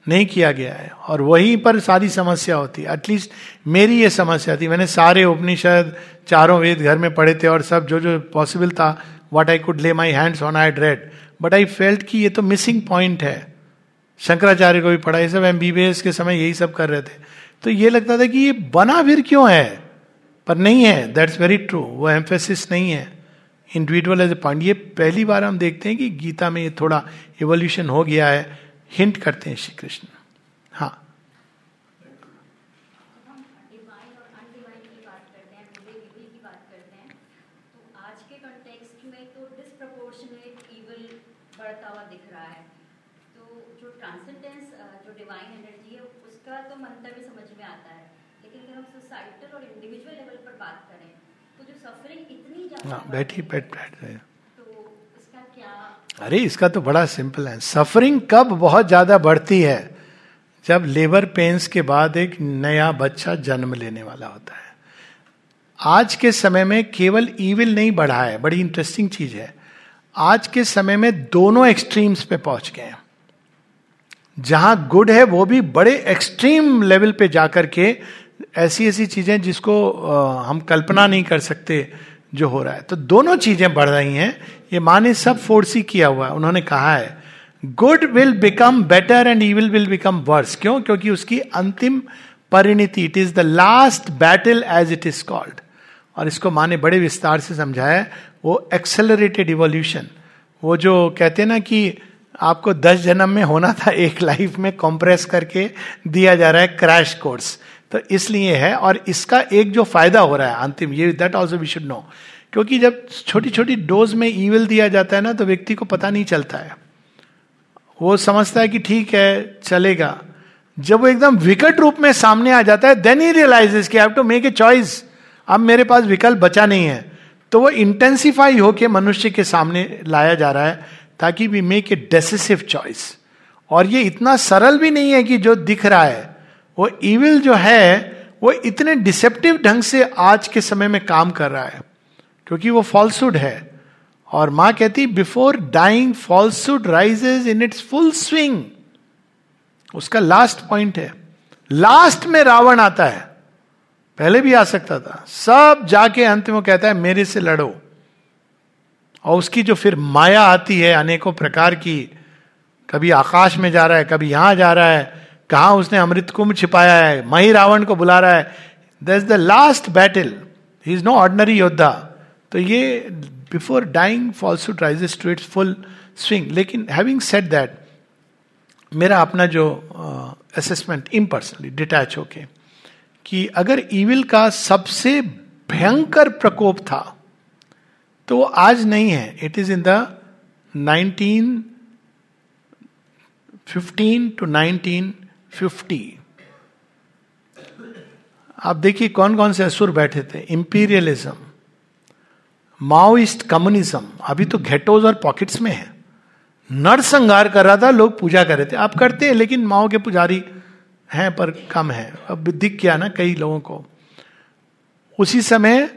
नहीं किया गया है। और वहीं पर सारी समस्या होती है। एटलीस्ट मेरी ये समस्या थी। मैंने सारे उपनिषद, चारों वेद घर में पढ़े थे और सब जो जो पॉसिबल था what I could lay my hands on I read but I felt कि ये तो मिसिंग पॉइंट है। शंकराचार्य को भी पढ़ा, ये सब एमबीबीएस के समय यही सब कर रहे थे। तो ये लगता था कि ये बना फिर क्यों है? पर नहीं है। दैट्स वेरी ट्रू वो एम्फेसिस नहीं है। इंडिविजुअल एज ए पॉइंट ये पहली बार हम देखते हैं कि गीता में ये थोड़ा इवोल्यूशन हो गया है। हिंट करते हैं श्री कृष्ण। हाँ। हाँ बैठी बैठ बैठ रहे तो अरे, इसका तो बड़ा सिंपल है। सफरिंग कब बहुत ज़्यादा बढ़ती है? जब लेबर पेन्स के बाद एक नया बच्चा जन्म लेने वाला होता है। आज के समय में केवल ईविल नहीं बढ़ा है, बड़ी इंटरेस्टिंग चीज़ है। आज के समय में दोनों एक्सट्रीम्स पे पहुँच गए हैं। जहाँ गुड है, वो भी बड़े एक्सट्रीम लेवल पे जाकर के ऐसी ऐसी चीज़ें जिसको हम कल्पना नहीं कर सकते जो हो रहा है। तो दोनों चीज़ें बढ़ रही हैं। ये माँ ने सब ही किया हुआ है। उन्होंने कहा है good will become better and evil will become worse क्यों? क्योंकि उसकी अंतिम परिणति it is the last battle as it is called और इसको माँ ने बड़े विस्तार से समझाया वो एक्सेलरेटेड इवोल्यूशन वो जो कहते हैं ना कि आपको दस जन्म में होना था, एक लाइफ में कॉम्प्रेस करके दिया जा रहा है क्रैश कोर्स तो इसलिए है और इसका एक जो फ़ायदा हो रहा है अंतिम, ये that also we should know क्योंकि जब छोटी छोटी डोज में ईविल दिया जाता है ना तो व्यक्ति को पता नहीं चलता है। वो समझता है कि ठीक है, चलेगा। जब वो एकदम विकट रूप में सामने आ जाता है देन ही रियलाइजेस कि have to make a choice अब मेरे पास विकल्प बचा नहीं है। तो वो इंटेंसिफाई होके मनुष्य के सामने लाया जा रहा है, ताकि we make a decisive choice और ये इतना सरल भी नहीं है कि जो दिख रहा है वो इविल जो है, वो इतने डिसेप्टिव ढंग से आज के समय में काम कर रहा है, क्योंकि वो फॉल्सुड है। और माँ कहती before dying falsehood rises in its full swing उसका लास्ट पॉइंट है। लास्ट में रावण आता है। पहले भी आ सकता था। सब जाके अंत में कहता है, मेरे से लड़ो। और उसकी जो फिर माया आती है, अनेकों प्रकार की, कभी आकाश में जा रहा है, कभी यहाँ जा रहा है कहा उसने अमृत कुंभ छिपाया है? मही रावण को बुला रहा है। The is the last battle he is no ordinary योद्धा तो ये before dying falsehood rises to its full swing लेकिन हैविंग सेट दैट मेरा अपना जो असेसमेंट इम्पर्सनली डिटैच होके, कि अगर ईविल का सबसे भयंकर प्रकोप था तो वो आज नहीं है। It is in the nineteen fifteen to nineteen fifty. आप देखिए कौन कौन से असुर बैठे थे। इंपीरियलिज्म माओइस्ट कम्युनिज्म अभी तो घेटोज और पॉकेट्स में है। नरसंहार कर रहा था, लोग पूजा कर रहे थे। आप करते हैं, लेकिन माओ के पुजारी हैं, पर कम है। अब दिख गया ना कई लोगों को। उसी समय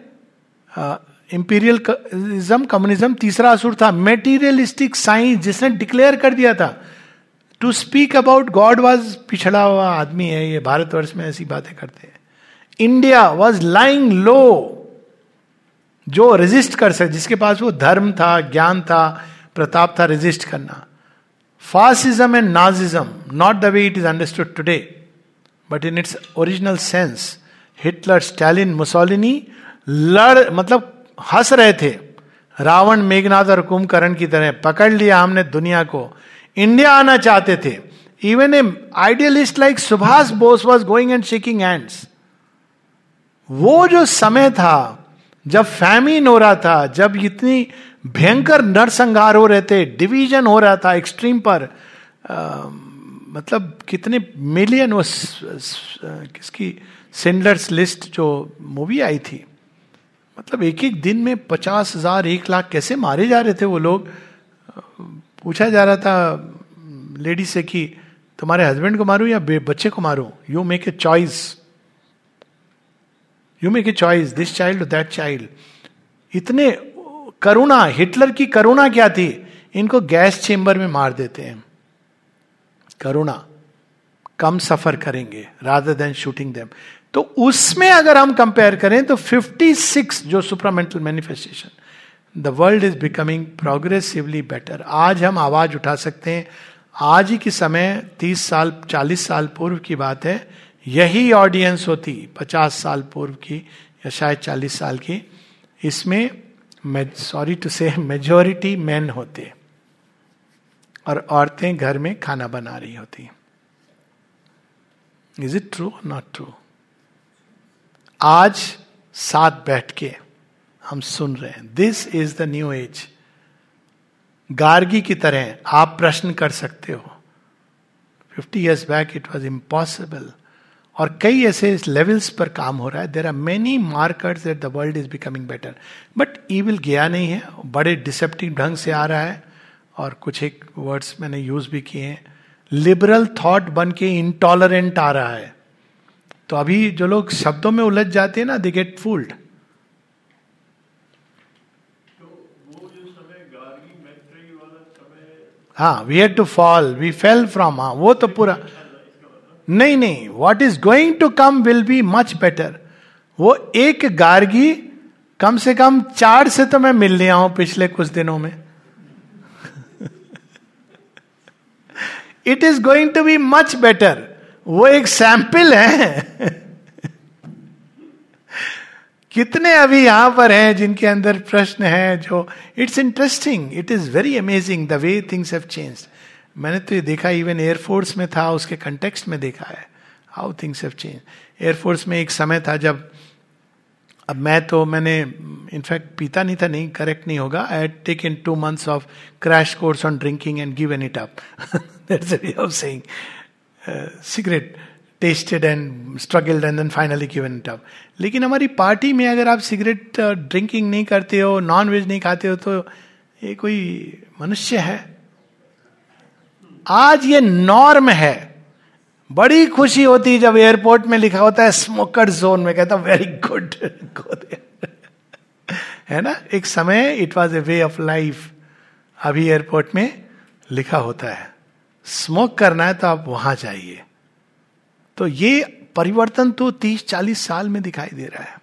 इंपीरियलिज्म कम्युनिज्म तीसरा असुर था। मेटीरियलिस्टिक साइंस जिसने डिक्लेयर कर दिया था to speak about God was पिछड़ा हुआ आदमी है, ये भारतवर्ष में ऐसी बातें करते हैं। इंडिया वॉज़ लाइंग लो जो रेजिस्ट कर सके, जिसके पास वो धर्म था, ज्ञान था, प्रताप था रेजिस्ट करना। Fascism and Nazism not the way it is understood today but in its original sense Hitler Stalin Mussolini लड़ मतलब हंस रहे थे। रावण मेघनाथ और कुंभकर्ण की तरह पकड़ लिया हमने दुनिया को। इंडिया आना चाहते थे। Even a idealist like Subhash Bose was going and shaking hands वो जो समय था जब फैमिन हो रहा था जब इतनी भयंकर नरसंहार हो रहे थे डिवीज़न हो रहा था एक्सट्रीम पर आ, मतलब कितने मिलियन वो किसकी सेंडलर्स लिस्ट जो मूवी आई थी। मतलब एक एक दिन में पचास हज़ार एक लाख कैसे मारे जा रहे थे वो लोग? पूछा जा रहा था लेडी से कि तुम्हारे हस्बैंड को मारू या बच्चे को मारू? You make a choice you make a choice this child that child इतने करुणा, हिटलर की करुणा क्या थी? इनको गैस चेंबर में मार देते हैं। करुणा। कम सफ़र करेंगे राधर देन शूटिंग देम तो उसमें अगर हम कंपेयर करें तो 56 जो supramental manifestation the world is becoming progressively better आज हम आवाज़ उठा सकते हैं। आज ही के समय 30 साल 40 साल पूर्व की बात है। यही ऑडियंस होती 50 साल पूर्व की या शायद 40 साल की। इसमें sorry to say majority man होते। और औरतें घर में खाना बना रही होती। Is it true not true आज साथ बैठ के हम सुन रहे हैं। This is the new age Gargi की तरह आप प्रश्न कर सकते हो। Fifty years back it was impossible और कई ऐसे लेवल्स पर काम हो रहा है। There are many markers that the world is becoming better but evil गया नहीं है। बड़े डिसेप्टिव ढंग से आ रहा है। और कुछ एक वर्ड्स मैंने यूज़ भी किए हैं। लिबरल थॉट बन के इंटॉलरेंट आ रहा है। तो अभी जो लोग शब्दों में उलझ जाते हैं ना दे गेट फूल्ड हाँ we had to fall we fell from हाँ वो तो पूरा नहीं नहीं what is going to come will be much better वो एक गार्गी कम से कम चार से तो मैं मिल लिया हूँ पिछले कुछ दिनों में। It is going to be much better वो एक सैंपल है। कितने अभी यहाँ पर हैं जिनके अंदर प्रश्न है जो it's interesting it is very amazing the way things have changed मैंने तो ये देखा इवन एयरफोर्स में था, उसके कंटेक्स्ट में देखा है how things have change air force में एक समय था जब, अब मैं तो मैंने इनफैक्ट पीता नहीं था, नहीं करेक्ट नहीं होगा। I take in two months of crash course on drinking and given it up that's way of saying cigarette tested and struggled and then finally given it up लेकिन हमारी पार्टी में अगर आप सिगरेट ड्रिंकिंग नहीं करते हो non veg नहीं खाते हो तो ये कोई मनुष्य है। आज ये नॉर्म है। बड़ी खुशी होती जब एयरपोर्ट में लिखा होता है स्मोकर जोन में, कहता वेरी गुड है ना? एक समय it was a way of life अभी एयरपोर्ट में लिखा होता है स्मोक करना है तो आप वहाँ जाइए। तो ये परिवर्तन तो 30-40 साल में दिखाई दे रहा है।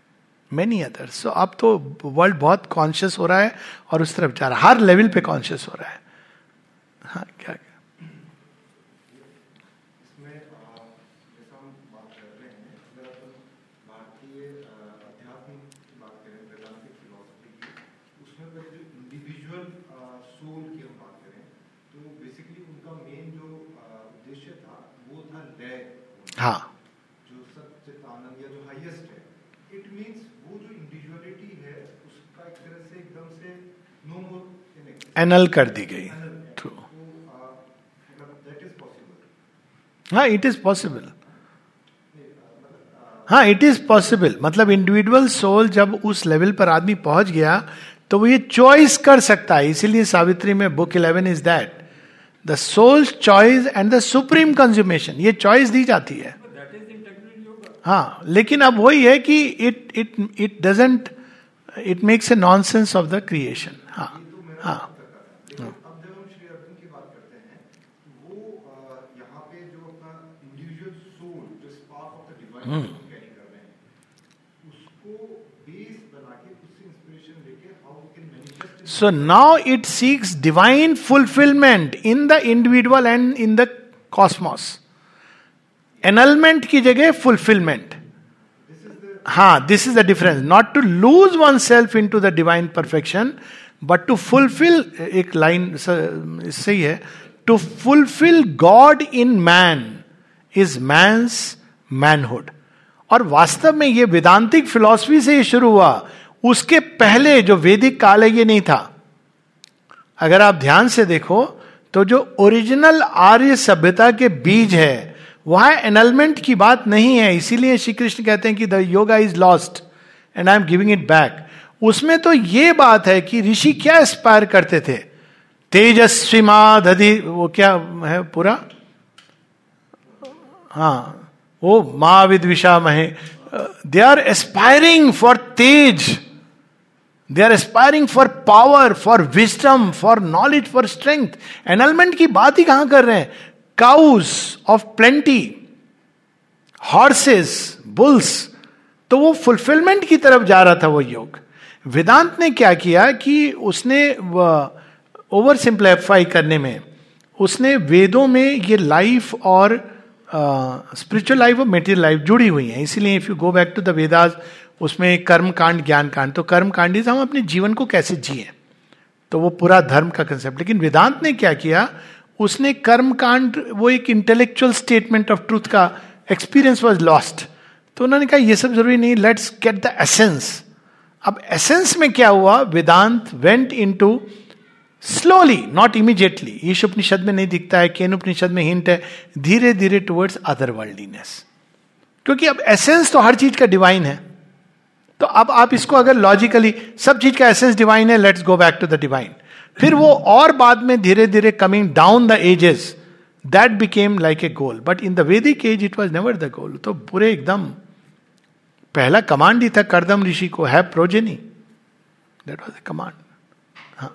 मैनी अदर्स सो अब तो वर्ल्ड बहुत कॉन्शियस हो रहा है और उस तरफ़ जा रहा है। हर लेवल पे कॉन्शियस हो रहा है। हाँ क्या क्या हाँ जो सचित आनंद या जो हाईएस्ट है इट मींस वो जो इंडिविजुअलिटी है उसका एक तरह से एकदम से नो मोर एनल कर दी गई। ट्रू हाँ। इट इज़ पॉसिबल हाँ इट इज़ पॉसिबल मतलब इंडिविजुअल सोल जब उस लेवल पर आदमी पहुँच गया तो वो ये चॉइस कर सकता है। इसीलिए सावित्री में book eleven is that the sole choice and the supreme consummation ये चॉइस दी जाती है। हाँ लेकिन अब वही है कि it it it doesn't it makes a nonsense of the creation हाँ। हाँ So now it seeks divine fulfillment in the individual and in the cosmos. Annulment की जगह फुलफिलमेंट हाँ this is the difference not to lose oneself into the divine perfection but to fulfil एक line सही है to fulfil God in man is man's manhood और वास्तव में ये वेदांतिक फिलॉसफी से ही शुरू हुआ उसके पहले जो वैदिक काल है, ये नहीं था। अगर आप ध्यान से देखो तो जो ओरिजिनल आर्य सभ्यता के बीज है, वहाँ एनलमेंट की बात नहीं है। इसीलिए श्री कृष्ण कहते हैं कि the yoga is lost and I am giving it back उसमें तो ये बात है कि ऋषि क्या एस्पायर करते थे? तेजस्वी माधि वो क्या है पूरा? हाँ वो मा विद्विषा महे they are aspiring for tej. They are aspiring for power for wisdom for knowledge for strength enlightenment की बात ही कहाँ कर रहे हैं? Cows of plenty horses bulls तो वो फुलफिलमेंट की तरफ़ जा रहा था वो योग. वेदांत ने क्या किया कि उसने ओवर सिंप्लीफाई करने में, उसने वेदों में ये लाइफ और स्पिरिचुअल लाइफ और मेटेरियल लाइफ जुड़ी हुई है. इसीलिए if you go back to the Vedas उसमें कर्म कांड ज्ञान कांड तो कर्म कांड हम अपने जीवन को कैसे जिए? तो वो पूरा धर्म का कंसेप्ट लेकिन वेदांत ने क्या किया? उसने कर्म कांड वो एक इंटेलेक्चुअल स्टेटमेंट ऑफ़ ट्रूथ का एक्सपीरियंस वॉज़ लॉस्ट तो उन्होंने कहा, ये सब ज़रूरी नहीं लेट्स गेट द एसेंस अब एसेंस में क्या हुआ? Vedanta went into slowly not immediately Isha Upanishad में नहीं दिखता है केन उपनिषद में हिंट है धीरे धीरे टुवर्ड्स अदर वर्ल्डलीनेस क्योंकि अब एसेंस तो हर चीज़ का डिवाइन है। तो अब आप इसको अगर लॉजिकली सब चीज़ का एसेंस डिवाइन है let's go back to the divine फिर वो और बाद में धीरे धीरे coming down the ages that became like a goal but in the Vedic age it was never the goal तो पूरे एकदम पहला कमांड ही था करदम ऋषि को है। Progeny that was a command हाँ।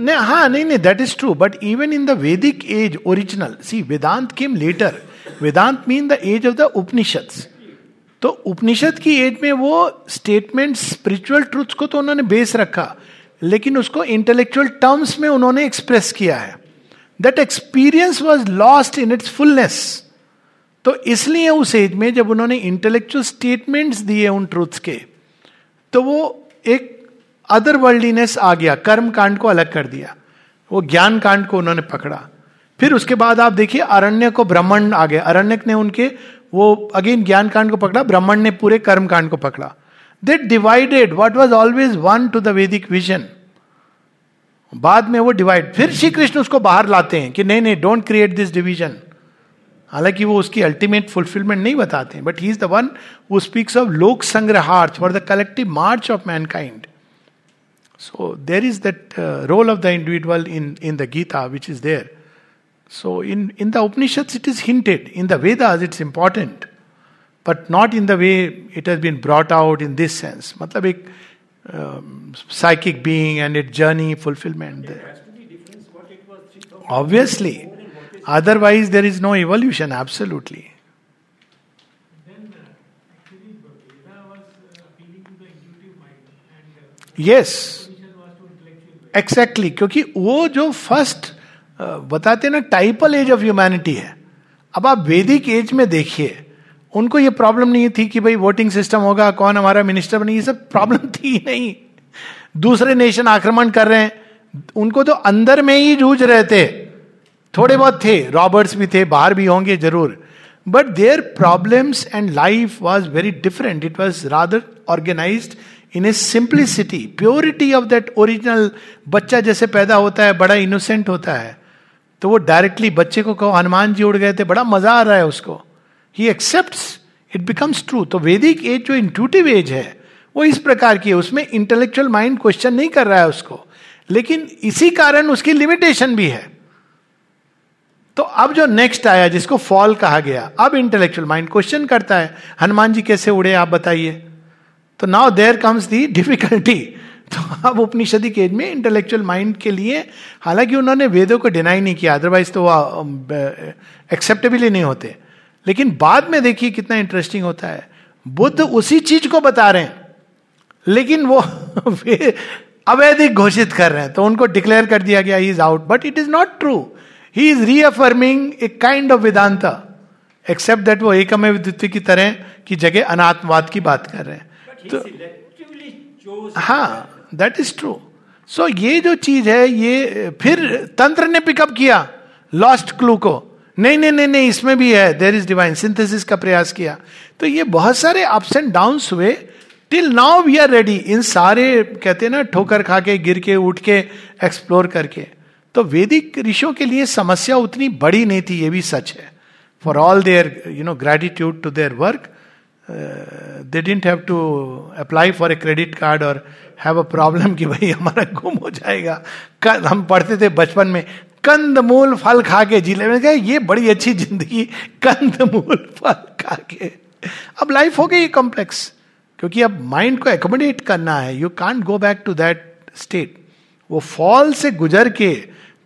नहीं हाँ नहीं नहीं that is true but even in the Vedic age original see Vedanta came later Vedanta mean the age of the Upanishad तो उपनिषद की एज में वो स्टेटमेंट स्पिरिचुअल ट्रूथ को तो उन्होंने बेस रखा, लेकिन उसको इंटेलेक्चुअल टर्म्स में उन्होंने एक्सप्रेस किया है। That experience was lost in its fullness तो इसलिए उस एज में जब उन्होंने इंटेलेक्चुअल स्टेटमेंट्स दिए उन ट्रूथ्स के तो वो एक अदर वर्ल्डलीनेस आ गया, कर्म कांड को अलग कर दिया, वो ज्ञान कांड को उन्होंने पकड़ा। फिर उसके बाद आप देखिए, अरण्य को ब्रह्मंड आ गया। अरण्यक ने उनके, वो अगेन ज्ञान कांड को पकड़ा ब्रह्मंड ने पूरे कर्म कांड को पकड़ा। They divided what was always one to the Vedic vision बाद में वो डिवाइड फिर श्री कृष्ण उसको बाहर लाते हैं कि नहीं नहीं डोंट क्रिएट दिस डिविजन हालाँकि वो उसकी अल्टीमेट फुलफिलमेंट नहीं बताते but he is the one who speaks of lok sangrahartha for the collective march of mankind So there is that uh, role of the individual in, in the Gita which is there. So in, in the Upanishads it is hinted, in the Vedas it's important, but not in the way it has been brought out in this sense. Matlab um, psychic being and its journey, fulfillment. Obviously. Otherwise there is no evolution, absolutely. Yes. Yes exactly क्योंकि वो जो first बताते ना टाइपल as of humanity है। अब आप वैदिक as में देखिए, उनको ये प्रॉब्लम नहीं थी कि भाई वोटिंग सिस्टम होगा, कौन हमारा मिनिस्टर बने, ये सब प्रॉब्लम थी नहीं। दूसरे नेशन आक्रमण कर रहे हैं। उनको तो अंदर में ही जूझ रहे थे। थोड़े बहुत थे रॉबर्ट्स भी थे, बाहर भी होंगे ज़रूर। But there problems and life was very different it was rather organise in a simplicity purity of that original बच्चा जैसे पैदा होता है, बड़ा इनोसेंट होता है तो वो डायरेक्टली बच्चे को कहो, हनुमान जी उड़ गए थे। बड़ा मज़ा आ रहा है उसको। He accept it becomes true तो वैदिक एज जो इंट्यूटिव एज है, वो इस प्रकार की है। उसमें इंटेलेक्चुअल माइंड क्वेश्चन नहीं कर रहा है उसको। लेकिन इसी कारण उसकी लिमिटेशन भी है। तो अब जो नेक्स्ट आया, जिसको फॉल कहा गया, अब इंटेलेक्चुअल माइंड क्वेश्चन करता है। हनुमान जी कैसे उड़े, आप बताइए। तो now there comes the difficulty तो अब उपनिषदी केज में इंटेलेक्चुअल माइंड के लिए, हालाँकि उन्होंने वेदों को डिनाई नहीं किया अदरवाइज़ तो वह एक्सेप्टेबल ही नहीं होते। लेकिन बाद में देखिए कितना इंटरेस्टिंग होता है। बुद्ध उसी चीज़ को बता रहे हैं, लेकिन वो अवैधिक घोषित कर रहे हैं। तो उनको डिक्लेयर कर दिया गया is out but it is not true he is reaffirming a kind of Vedanta except that वो एकम विद्युत की तरह की जगह अनात्मवाद की बात कर रहे हैं। तो हाँ दैट इज़ ट्रू सो ये जो चीज़ है ये फिर तंत्र ने पिकअप किया लॉस्ट क्लू को। नहीं नहीं नहीं नहीं इसमें भी है देर इज़ डिवाइन सिंथेसिस का प्रयास किया। तो ये बहुत सारे अप्स एंड डाउन हुए till now we are ready in सारे कहते हैं ना ठोकर खा के गिर के उठ के एक्सप्लोर करके। तो वैदिक ऋषियों के लिए समस्या उतनी बड़ी नहीं थी ये भी सच है। For all their you know gratitude to their work they didn't have to apply for a credit card और हैव अ प्रॉब्लम कि भाई हमारा गुम हो जाएगा। हम पढ़ते थे बचपन में कंद मूल फल खा के ज़िले में गए ये बड़ी अच्छी ज़िंदगी कंद मूल फल खा के अब लाइफ हो गई कॉम्प्लेक्स क्योंकि अब माइंड को एकोमोडेट करना है। You can't go back to that state वो फॉल से गुजर के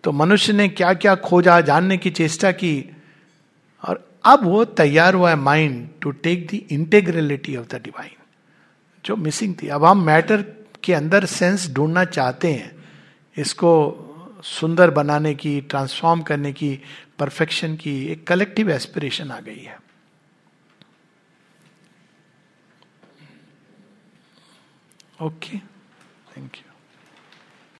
तो मनुष्य ने क्या क्या खोजा, जानने की चेष्टा की अब वो तैयार हुआ है mind to take the integrality of the divine जो मिसिंग थी। अब हम मैटर के अंदर सेंस ढूंढना चाहते हैं। इसको सुंदर बनाने की ट्रांसफॉर्म करने की परफेक्शन की एक कलेक्टिव एस्पिरेशन आ गई है। Okay thank you